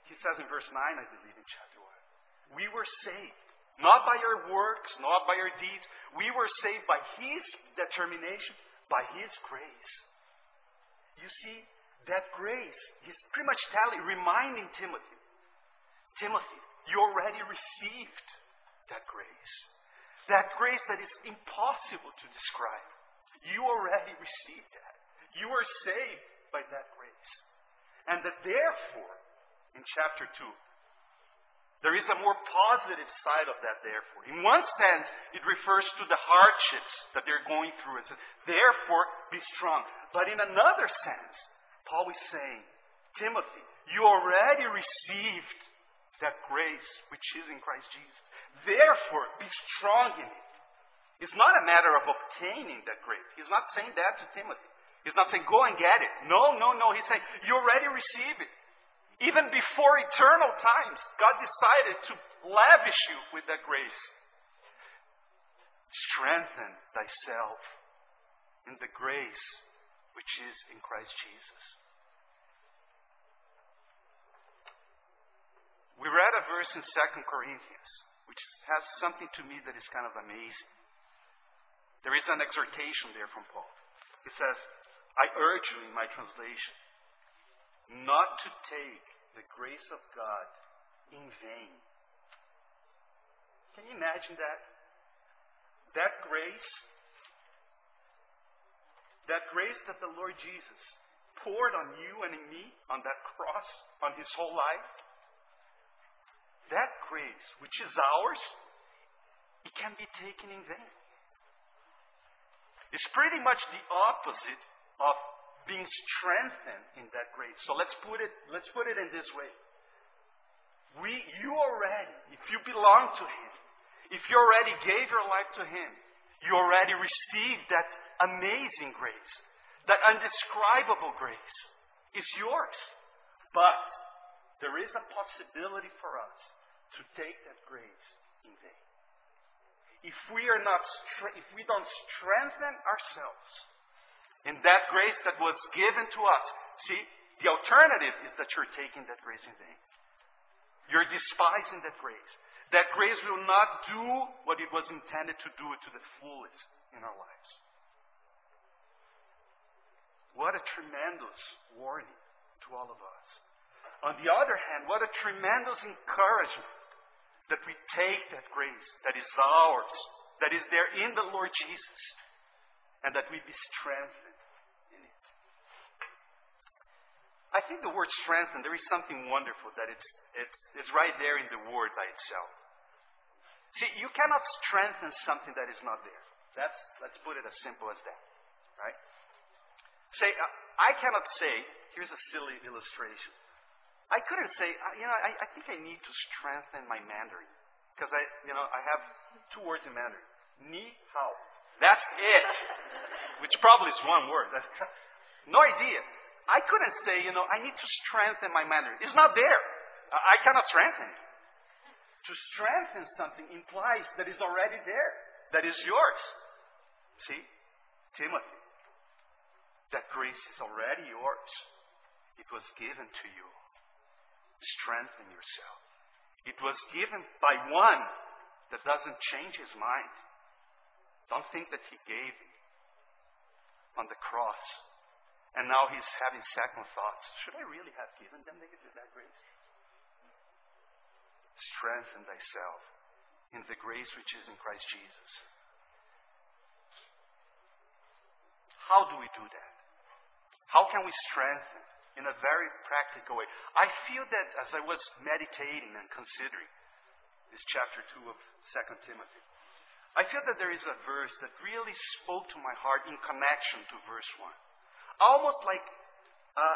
Speaker 1: he says in verse 9, I believe, in chapter 1. We were saved, not by our works, not by our deeds. We were saved by His determination, by His grace. You see, that grace, he's pretty much telling, reminding Timothy, Timothy, you already received that grace. That grace that is impossible to describe. You already received that. You are saved by that grace. And that therefore, in chapter 2, there is a more positive side of that, therefore. In one sense, it refers to the hardships that they're going through. It says, therefore, be strong. But in another sense, Paul is saying, Timothy, you already received that grace which is in Christ Jesus. Therefore, be strong in it. It's not a matter of obtaining that grace. He's not saying that to Timothy. He's not saying, go and get it. No, no, no. He's saying, you already receive it. Even before eternal times, God decided to lavish you with that grace. Strengthen thyself in the grace which is in Christ Jesus. We read a verse in 2 Corinthians which has something to me that is kind of amazing. There is an exhortation there from Paul. He says, I urge you in my translation not to take the grace of God in vain. Can you imagine that? That grace, that grace that the Lord Jesus poured on you and in me on that cross, on his whole life, that grace, which is ours, it can be taken in vain. It's pretty much the opposite of being strengthened in that grace. So let's put it, let's put it in this way. We, you already, if you belong to Him, if you already gave your life to Him, you already received that amazing grace, that undescribable grace is yours. But there is a possibility for us to take that grace in vain. If we are not, if we don't strengthen ourselves in that grace that was given to us. See, the alternative is that you're taking that grace in vain. You're despising that grace. That grace will not do what it was intended to do to the fullest in our lives. What a tremendous warning to all of us. On the other hand, what a tremendous encouragement that we take that grace that is ours, that is there in the Lord Jesus, and that we be strengthened in it. I think the word strengthen, there is something wonderful that it's, it's, it's right there in the word by itself. See, you cannot strengthen something that is not there. That's, let's put it as simple as that. Right? Say, uh, I cannot say, here's a silly illustration. I couldn't say, you know, I, I think I need to strengthen my Mandarin. Because I, you know, I have two words in Mandarin. Ni hao. That's it. Which probably is one word. no idea. I couldn't say, you know, I need to strengthen my Mandarin. It's not there. I cannot strengthen it. To strengthen something implies that is already there, that is yours. See, Timothy, that grace is already yours. It was given to you. Strengthen yourself. It was given by one that doesn't change his mind. Don't think that he gave it on the cross and now he's having second thoughts. Should I really have given them that grace? Strengthen thyself in the grace which is in Christ Jesus. How do we do that? How can we strengthen in a very practical way? I feel that as I was meditating and considering this chapter 2 of 2 Timothy, I feel that there is a verse that really spoke to my heart in connection to verse 1 almost like a,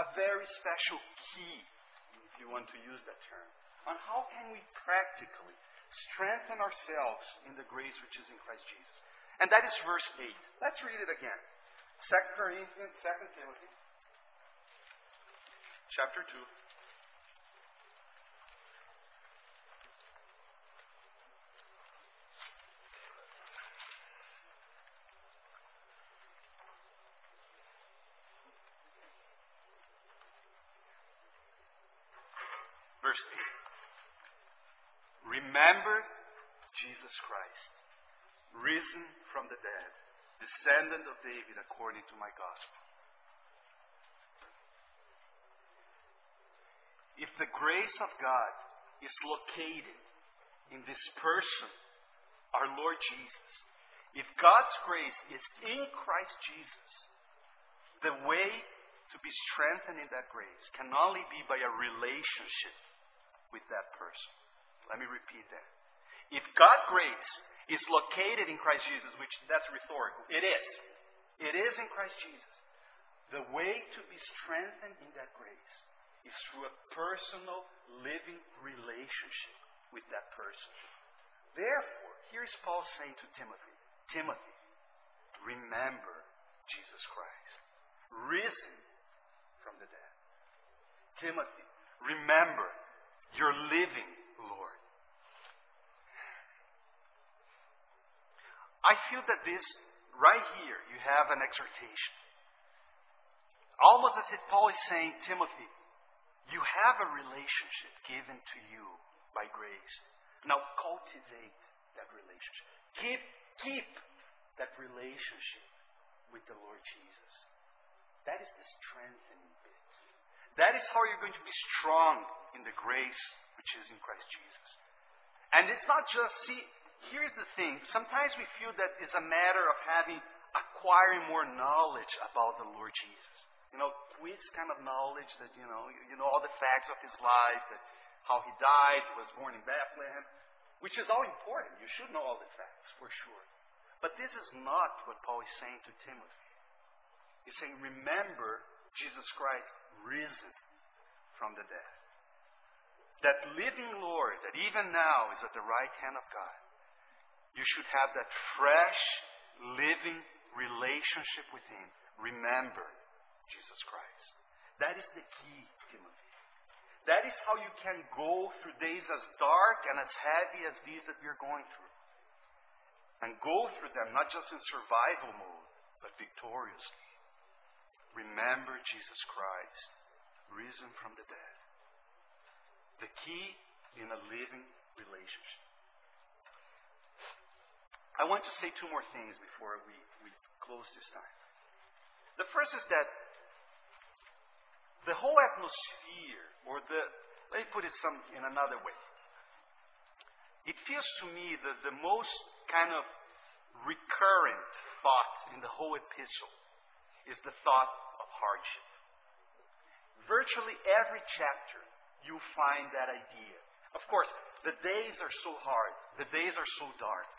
Speaker 1: a very special key, if you want to use that term, on how can we practically strengthen ourselves in the grace which is in Christ Jesus. And that is verse 8. Let's read it again. 2 Corinthians, 2 Timothy, chapter 2. verse 8. Remember Jesus Christ, risen from the dead, descendant of David according to my gospel. If the grace of God is located in this person, our Lord Jesus, If God's grace is in Christ Jesus, the way to be strengthened in that grace can only be by a relationship with that person. Let me repeat that. If God's grace is located in Christ Jesus, which that's rhetorical, it is. It is in Christ Jesus. The way to be strengthened in that grace is through a personal, living relationship with that person. Therefore, here's Paul saying to Timothy Timothy, remember Jesus Christ, risen from the dead. Timothy, remember your living Lord. I feel that this, right here, you have an exhortation. Almost as if Paul is saying, Timothy, you have a relationship given to you by grace. Now cultivate that relationship. Keep, keep that relationship with the Lord Jesus. That is the strengthening bit. That is how you're going to be strong in the grace which is in Christ Jesus. And it's not just, see, here's the thing. Sometimes we feel that it's a matter of having, acquiring more knowledge about the Lord Jesus. You know, quiz kind of knowledge that, you know, you know all the facts of his life, that how he died, was born in Bethlehem, which is all important. You should know all the facts, for sure. But this is not what Paul is saying to Timothy. He's saying, remember Jesus Christ risen from the dead. That living Lord, that even now is at the right hand of God, you should have that fresh, living relationship with Him. Remember Jesus Christ. That is the key, Timothy. That is how you can go through days as dark and as heavy as these that we are going through. And go through them not just in survival mode, but victoriously. Remember Jesus Christ, risen from the dead. The key in a living relationship. I want to say two more things before we, we close this time. The first is that the whole atmosphere, or the, let me put it some, in another way. It feels to me that the most kind of recurrent thought in the whole epistle is the thought of hardship. Virtually every chapter, you find that idea. Of course, the days are so hard, the days are so dark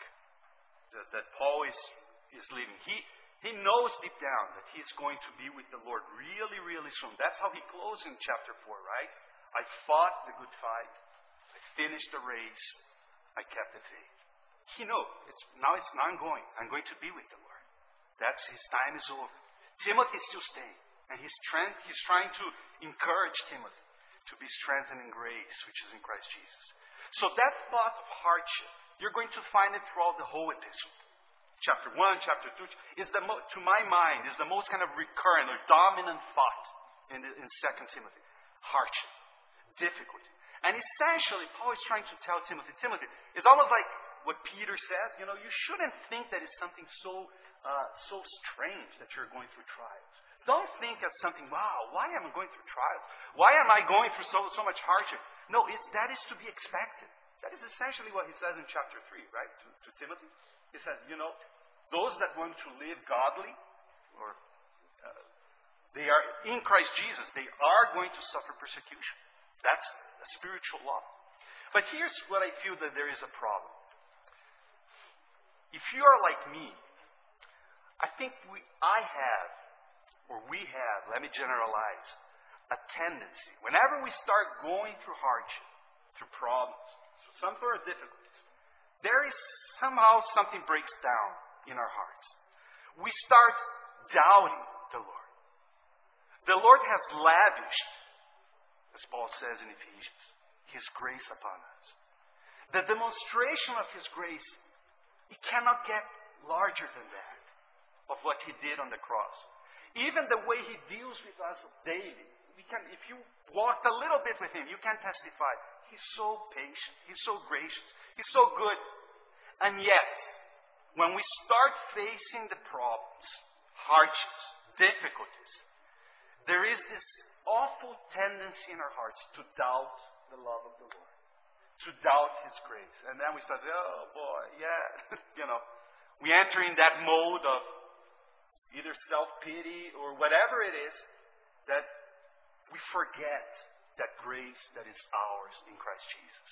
Speaker 1: that, that Paul is, is living. He, he knows deep down that he's going to be with the Lord really, really soon. That's how he closes in chapter 4, right? I fought the good fight, I finished the race, I kept the faith. He knows it's now it's ongoing. I'm going to be with the Lord. That's his time is over. Timothy is still staying. And he's, trying, he's trying to encourage Timothy to be strengthened in grace, which is in Christ Jesus. So that thought of hardship, you're going to find it throughout the whole epistle. Chapter 1, chapter 2, is the mo- to my mind, is the most kind of recurrent or dominant thought in, in 2 Timothy. Hardship, difficulty. And essentially, Paul is trying to tell Timothy, Timothy, it's almost like what Peter says, you know, you shouldn't think that it's something so, uh, so strange that you're going through trials. Don't think as something, wow, why am I going through trials? Why am I going through so, so much hardship? No, it's, that is to be expected. That is essentially what he says in chapter 3, right, to, to Timothy. He says, you know, those that want to live godly, or uh, they are in Christ Jesus, they are going to suffer persecution. That's a spiritual law. But here's what I feel that there is a problem. If you are like me, I think we, I have, or we have, let me generalize, a tendency, whenever we start going through hardship, through problems, through some sort of difficulties, there is somehow something breaks down in our hearts. We start doubting the Lord. The Lord has lavished, as Paul says in Ephesians, His grace upon us. The demonstration of His grace it cannot get larger than that of what he did on the cross. Even the way he deals with us daily. We can, if you walked a little bit with him, you can testify. He's so patient. He's so gracious. He's so good. And yet, when we start facing the problems, hardships, difficulties, there is this awful tendency in our hearts to doubt the love of the Lord to doubt His grace. And then we start, oh boy, yeah, *laughs* you know, We enter in that mode of either self pity or whatever it is that we forget that grace that is ours in Christ Jesus.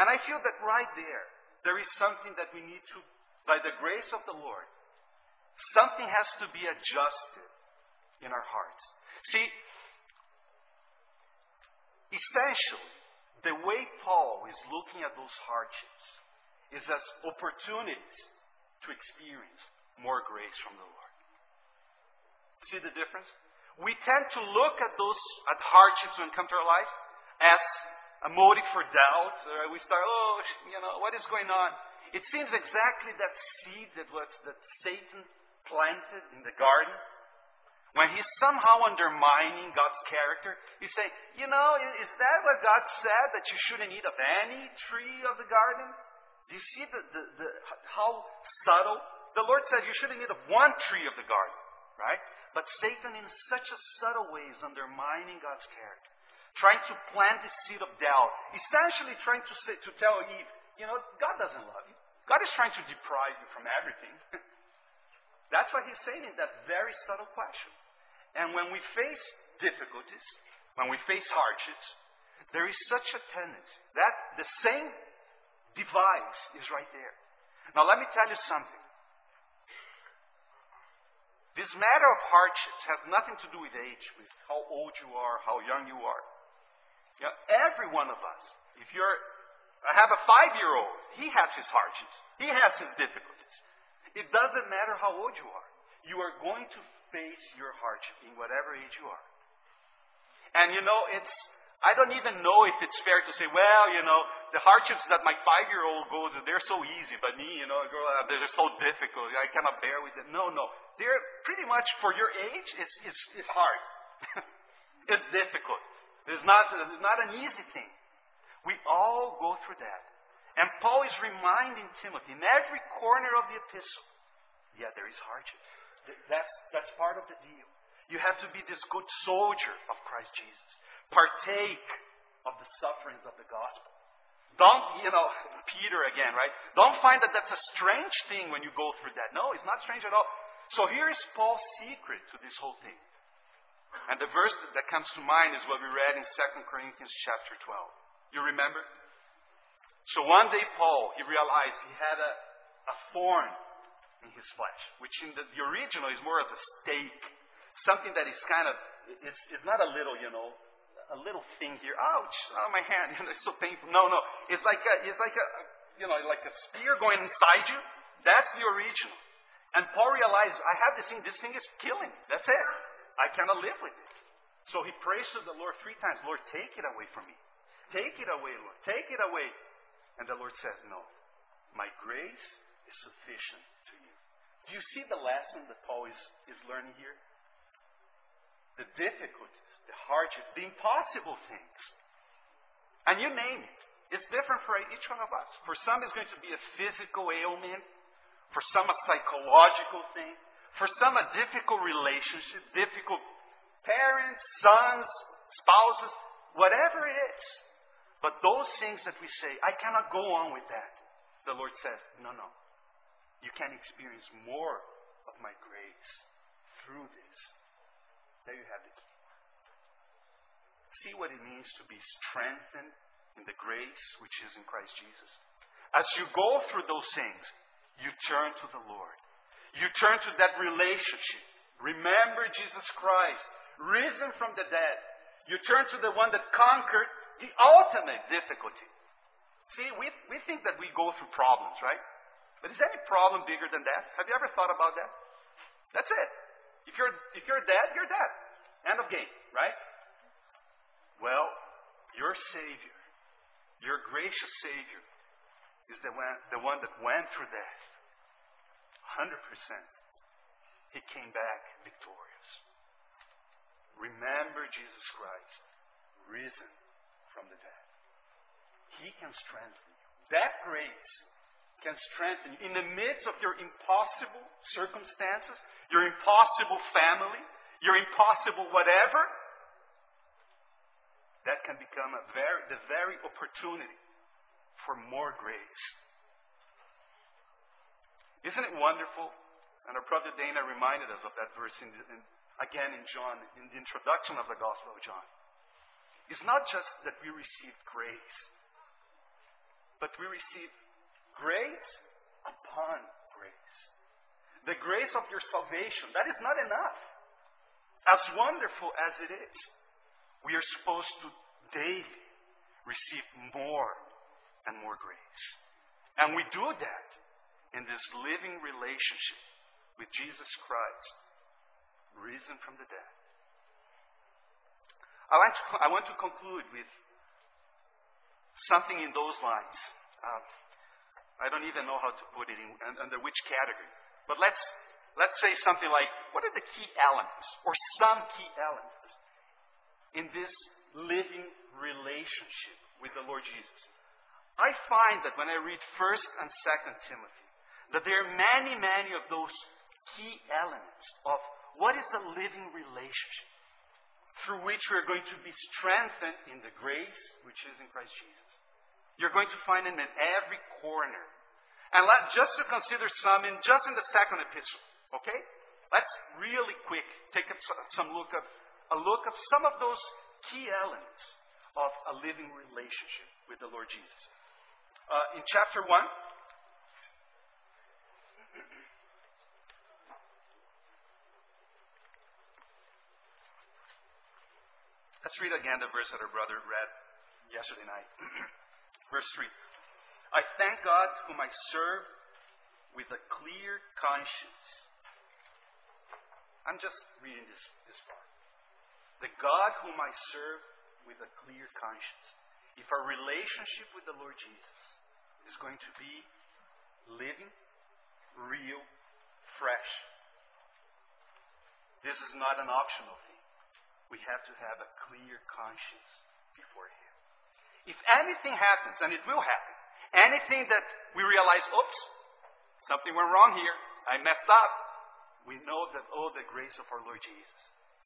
Speaker 1: And I feel that right there, there is something that we need to, by the grace of the Lord, something has to be adjusted in our hearts. See, essentially, the way Paul is looking at those hardships is as opportunities to experience more grace from the Lord. See the difference? We tend to look at those at hardships when come to our life as a motive for doubt. Or we start, oh, you know, what is going on? It seems exactly that seed that was that Satan planted in the garden. When he's somehow undermining God's character, he's saying, you know, is that what God said that you shouldn't eat of any tree of the garden? Do you see the, the, the, how subtle? The Lord said you shouldn't eat of one tree of the garden, right? But Satan, in such a subtle way, is undermining God's character, trying to plant the seed of doubt, essentially trying to, say, to tell Eve, you know, God doesn't love you. God is trying to deprive you from everything. *laughs* That's what he's saying in that very subtle question. And when we face difficulties, when we face hardships, there is such a tendency that the same device is right there. Now, let me tell you something. This matter of hardships has nothing to do with age, with how old you are, how young you are. You know, every one of us, if you're, I have a five year old, he has his hardships, he has his difficulties. It doesn't matter how old you are, you are going to face your hardship in whatever age you are. And you know, it's, I don't even know if it's fair to say, well, you know, the hardships that my five year old goes through, they're so easy, but me, you know, they're so difficult. I cannot bear with it. No, no. They're pretty much for your age, it's, it's, it's hard. *laughs* it's difficult. It's not, it's not an easy thing. We all go through that. And Paul is reminding Timothy in every corner of the epistle, yeah, there is hardship. That's, that's part of the deal. You have to be this good soldier of Christ Jesus partake of the sufferings of the gospel. Don't, you know, Peter again, right? Don't find that that's a strange thing when you go through that. No, it's not strange at all. So here is Paul's secret to this whole thing. And the verse that comes to mind is what we read in 2 Corinthians chapter 12. You remember? So one day Paul, he realized he had a, a thorn in his flesh, which in the, the original is more as a stake. Something that is kind of, it's, it's not a little, you know, a little thing here. Ouch! Oh, my hand. *laughs* it's so painful. No, no. It's like a, it's like a, you know, like a spear going inside you. That's the original. And Paul realized, I have this thing. This thing is killing. That's it. I cannot live with it. So he prays to the Lord three times. Lord, take it away from me. Take it away, Lord. Take it away. And the Lord says, No. My grace is sufficient to you. Do you see the lesson that Paul is, is learning here? The difficulties, the hardship, the impossible things. And you name it. It's different for each one of us. For some, it's going to be a physical ailment. For some, a psychological thing. For some, a difficult relationship, difficult parents, sons, spouses, whatever it is. But those things that we say, I cannot go on with that. The Lord says, no, no. You can experience more of my grace through this. There you have the key see what it means to be strengthened in the grace which is in Christ Jesus. As you go through those things, you turn to the Lord. You turn to that relationship. Remember Jesus Christ, risen from the dead. You turn to the one that conquered the ultimate difficulty. See, we, we think that we go through problems, right? But is any problem bigger than that? Have you ever thought about that? That's it. If you're, if you're dead, you're dead. End of game, right? Well, your Savior, your gracious Savior, is the one, the one that went through death. 100%. He came back victorious. Remember Jesus Christ, risen from the dead. He can strengthen you. That grace can strengthen you. In the midst of your impossible circumstances, your impossible family, your impossible whatever, that can become very, the very opportunity for more grace. Isn't it wonderful? And our brother Dana reminded us of that verse in, in, again in John, in the introduction of the Gospel of John. It's not just that we received grace, but we receive grace upon grace. The grace of your salvation, that is not enough. As wonderful as it is, we are supposed to daily receive more and more grace. And we do that in this living relationship with Jesus Christ, risen from the dead. I want to, I want to conclude with something in those lines. Uh, I don't even know how to put it in under which category. But let's let's say something like, what are the key elements, or some key elements, in this living relationship with the Lord Jesus? I find that when I read First and Second Timothy, that there are many, many of those key elements of what is a living relationship through which we are going to be strengthened in the grace which is in Christ Jesus. You're going to find them in every corner. And let, just to consider some in just in the second epistle, okay? Let's really quick take some look of a look of some of those key elements of a living relationship with the Lord Jesus. Uh, in chapter 1, Let's read again the verse that our brother read yesterday night. *clears throat* verse 3. I thank God whom I serve with a clear conscience. I'm just reading this, this part. The God whom I serve with a clear conscience. If our relationship with the Lord Jesus is going to be living, real, fresh, this is not an optional thing we have to have a clear conscience before Him. If anything happens, and it will happen, anything that we realize, oops, something went wrong here, I messed up, we know that, oh, the grace of our Lord Jesus.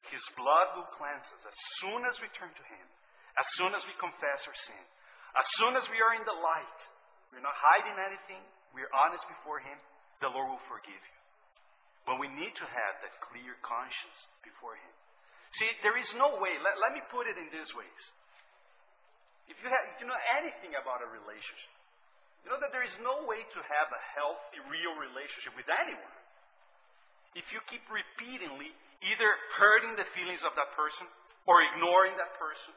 Speaker 1: His blood will cleanse us as soon as we turn to Him, as soon as we confess our sin, as soon as we are in the light. We're not hiding anything, we're honest before Him, the Lord will forgive you. But we need to have that clear conscience before Him. See, there is no way, let, let me put it in these ways. If you, have, if you know anything about a relationship, you know that there is no way to have a healthy, real relationship with anyone if you keep repeatedly either hurting the feelings of that person or ignoring that person.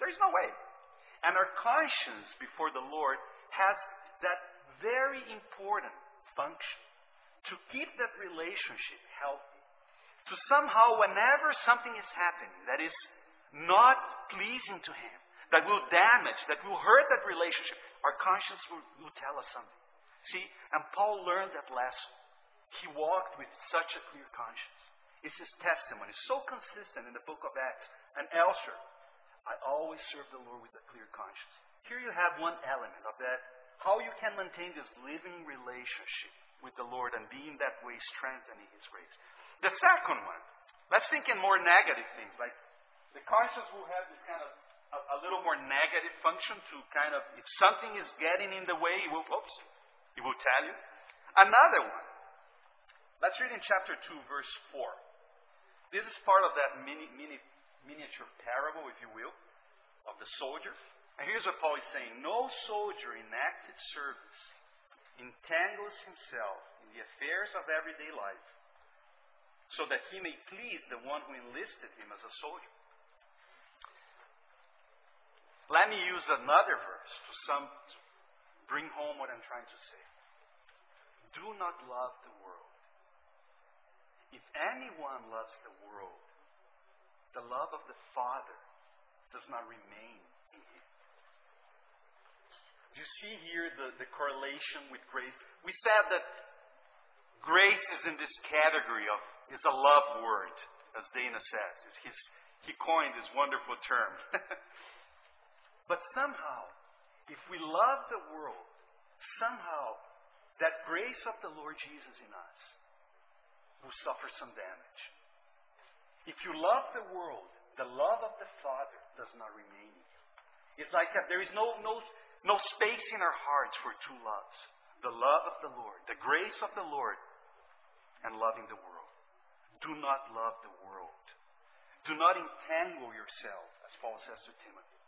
Speaker 1: There is no way. And our conscience before the Lord has that very important function to keep that relationship healthy to somehow, whenever something is happening that is not pleasing to Him, that will damage, that will hurt that relationship, our conscience will, will tell us something. See, and Paul learned that lesson. He walked with such a clear conscience. It's his testimony, so consistent in the book of Acts and elsewhere. I always serve the Lord with a clear conscience. Here you have one element of that, how you can maintain this living relationship with the Lord and being that way strengthening His grace. The second one, let's think in more negative things, like the conscience will have this kind of a, a, little more negative function to kind of, if something is getting in the way, it will, oops, it will tell you. Another one, let's read in chapter 2, verse 4. This is part of that mini, mini, miniature parable, if you will, of the soldier. And here's what Paul is saying No soldier in active service entangles himself in the affairs of everyday life so that he may please the one who enlisted him as a soldier. Let me use another verse to some to bring home what I'm trying to say. Do not love the world. If anyone loves the world, the love of the Father does not remain. Do you see here the, the correlation with grace? We said that grace is in this category of is a love word, as Dana says. He coined this wonderful term. *laughs* but somehow, if we love the world, somehow that grace of the Lord Jesus in us will suffer some damage. If you love the world, the love of the Father does not remain in you. It's like that. there is no, no, no space in our hearts for two loves. the love of the Lord, the grace of the Lord, and loving the world. Do not love the world. Do not entangle yourself, as Paul says to Timothy,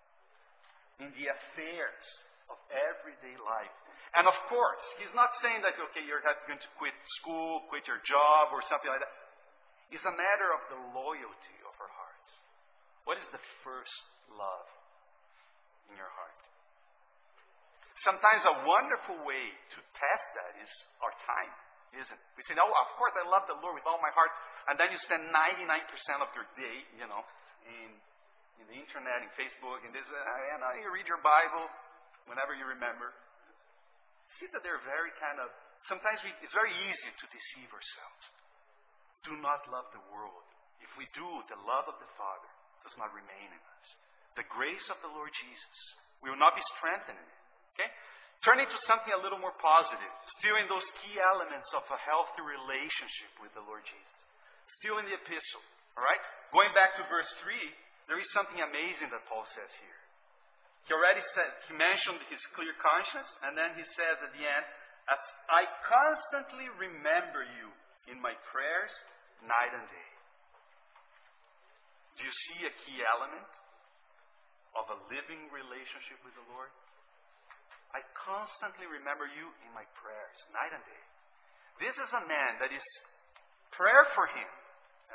Speaker 1: in the affairs of everyday life. And of course, he's not saying that, okay, you're going to quit school, quit your job, or something like that. It's a matter of the loyalty of our hearts. What is the first love in your heart? Sometimes a wonderful way to test that is our time, isn't it? We say, oh, of course I love the Lord with all my heart. And then you spend 99% of your day, you know, in, in the internet, in Facebook, and this, uh, and you read your Bible whenever you remember. See that they're very kind of, sometimes we, it's very easy to deceive ourselves. Do not love the world. If we do, the love of the Father does not remain in us. The grace of the Lord Jesus, we will not be strengthened in it. Okay? Turning to something a little more positive, still in those key elements of a healthy relationship with the Lord Jesus. Still in the epistle. All right? Going back to verse 3, there is something amazing that Paul says here. He already said, he mentioned his clear conscience, and then he says at the end, As I constantly remember you in my prayers, night and day. Do you see a key element of a living relationship with the Lord? I constantly remember you in my prayers, night and day. This is a man that is prayer for him,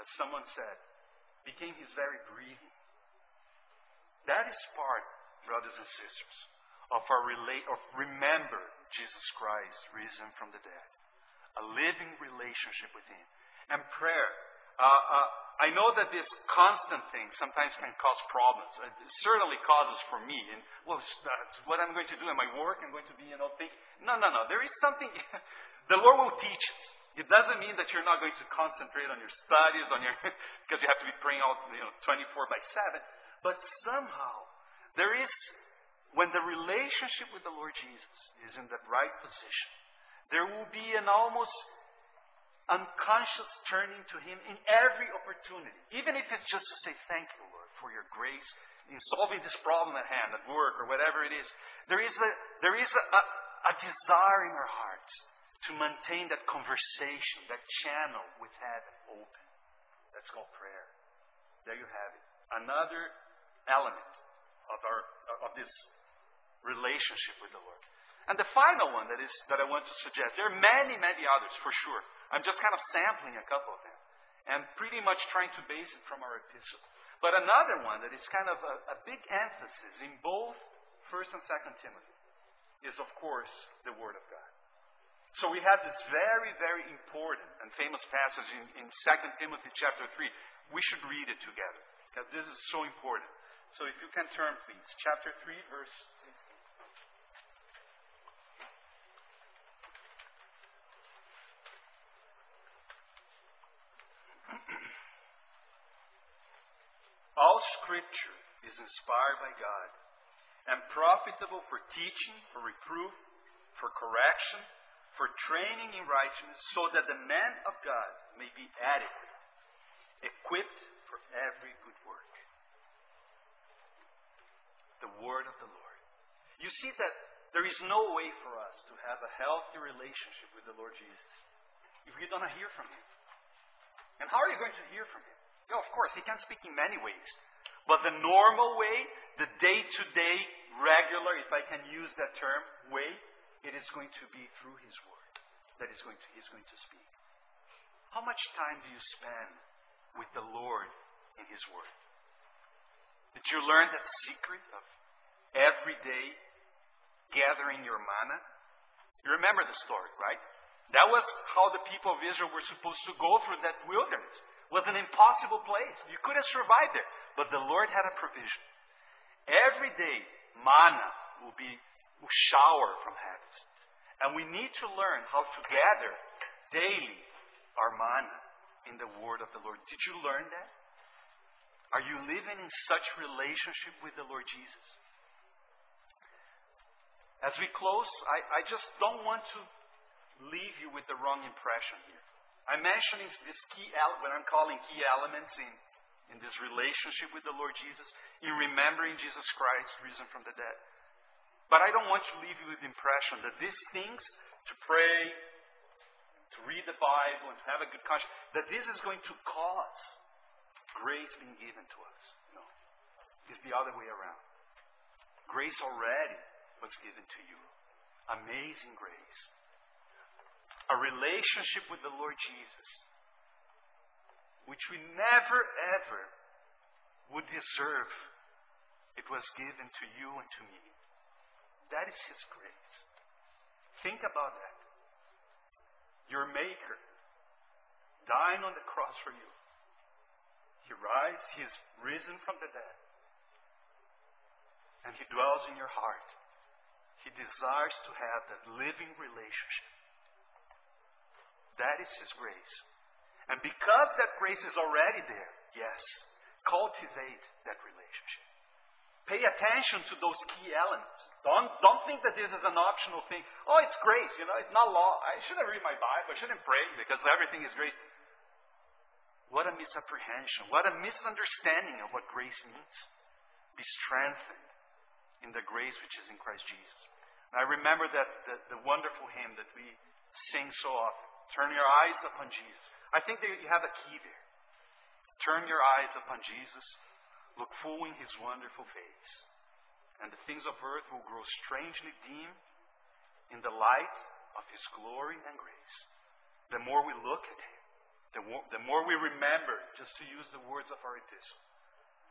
Speaker 1: as someone said, became his very breathing. That is part, brothers and sisters, of our relate of remember Jesus Christ risen from the dead. A living relationship with him. And prayer. Uh, uh, I know that this constant thing sometimes can cause problems. It certainly causes for me. And well, that's what I'm going to do in my work. I'm going to be, you know, think. No, no, no. There is something. *laughs* the Lord will teach us. It doesn't mean that you're not going to concentrate on your studies, on your *laughs* because you have to be praying all you know 24 by 7. But somehow there is when the relationship with the Lord Jesus is in the right position, there will be an almost unconscious turning to Him in every opportunity, even if it's just to say, Thank you, Lord, for your grace in solving this problem at hand, at work, or whatever it is. There is a, there is a, a, a desire in our hearts to maintain that conversation, that channel with heaven open. That's called prayer. There you have it. Another element of, our, of this relationship with the Lord. And the final one that, is, that I want to suggest, there are many, many others for sure. I'm just kind of sampling a couple of them and pretty much trying to base it from our epistle. But another one that is kind of a, a big emphasis in both 1st and 2nd Timothy is, of course, the Word of God. So we have this very, very important and famous passage in, in 2 Timothy chapter 3. We should read it together because this is so important. So if you can turn, please, chapter 3, verse All Scripture is inspired by God and profitable for teaching, for reproof, for correction, for training in righteousness, so that the man of God may be adequate, equipped for every good work. The Word of the Lord. You see that there is no way for us to have a healthy relationship with the Lord Jesus if we don't hear from Him. And how are you going to hear from Him? Of course, He can speak in many ways. But the normal way, the day to day, regular, if I can use that term, way, it is going to be through His Word that is going to, He's going to speak. How much time do you spend with the Lord in His Word? Did you learn that secret of every day gathering your manna? You remember the story, right? That was how the people of Israel were supposed to go through that wilderness was an impossible place. You couldn't survive there. But the Lord had a provision. Every day, manna will be will shower from heaven. And we need to learn how to gather daily our manna in the word of the Lord. Did you learn that? Are you living in such relationship with the Lord Jesus? As we close, I, I just don't want to leave you with the wrong impression here. I'm mentioning this key, what I'm calling key elements in, in this relationship with the Lord Jesus, in remembering Jesus Christ risen from the dead. But I don't want to leave you with the impression that these things to pray, to read the Bible, and to have a good conscience, that this is going to cause grace being given to us. No. It's the other way around. Grace already was given to you. Amazing grace. A relationship with the Lord Jesus, which we never ever would deserve. It was given to you and to me. That is His grace. Think about that. Your Maker dying on the cross for you. He rises, He is risen from the dead. And He dwells in your heart. He desires to have that living relationship. That is His grace. And because that grace is already there, yes, cultivate that relationship. Pay attention to those key elements. Don't, don't think that this is an optional thing. Oh, it's grace, you know, it's not law. I shouldn't read my Bible, I shouldn't pray because everything is grace. What a misapprehension. What a misunderstanding of what grace means. Be strengthened in the grace which is in Christ Jesus. And I remember that the, the wonderful hymn that we sing so often. Turn your eyes upon Jesus. I think that you have a key there. Turn your eyes upon Jesus. Look full in his wonderful face. And the things of earth will grow strangely dim in the light of his glory and grace. The more we look at him, the more, the more we remember, just to use the words of our epistle,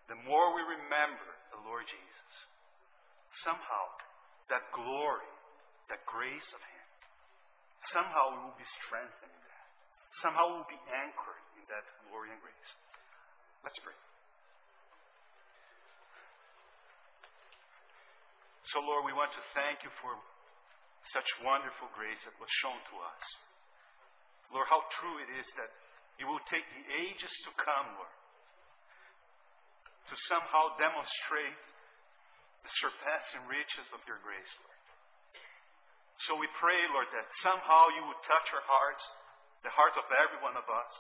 Speaker 1: the more we remember the Lord Jesus. Somehow, that glory, that grace of Him, somehow we will be strengthened in that. Somehow we will be anchored in that glory and grace. Let's pray. So, Lord, we want to thank you for such wonderful grace that was shown to us. Lord, how true it is that you will take the ages to come, Lord, to somehow demonstrate the surpassing riches of your grace, Lord. So we pray, Lord, that somehow you would touch our hearts, the hearts of every one of us.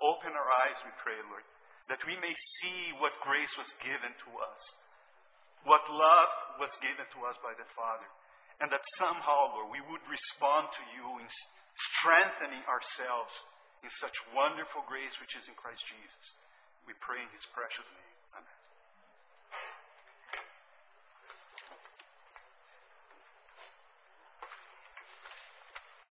Speaker 1: Open our eyes, we pray, Lord, that we may see what grace was given to us, what love was given to us by the Father, and that somehow, Lord, we would respond to you in strengthening ourselves in such wonderful grace which is in Christ Jesus. We pray in his precious name.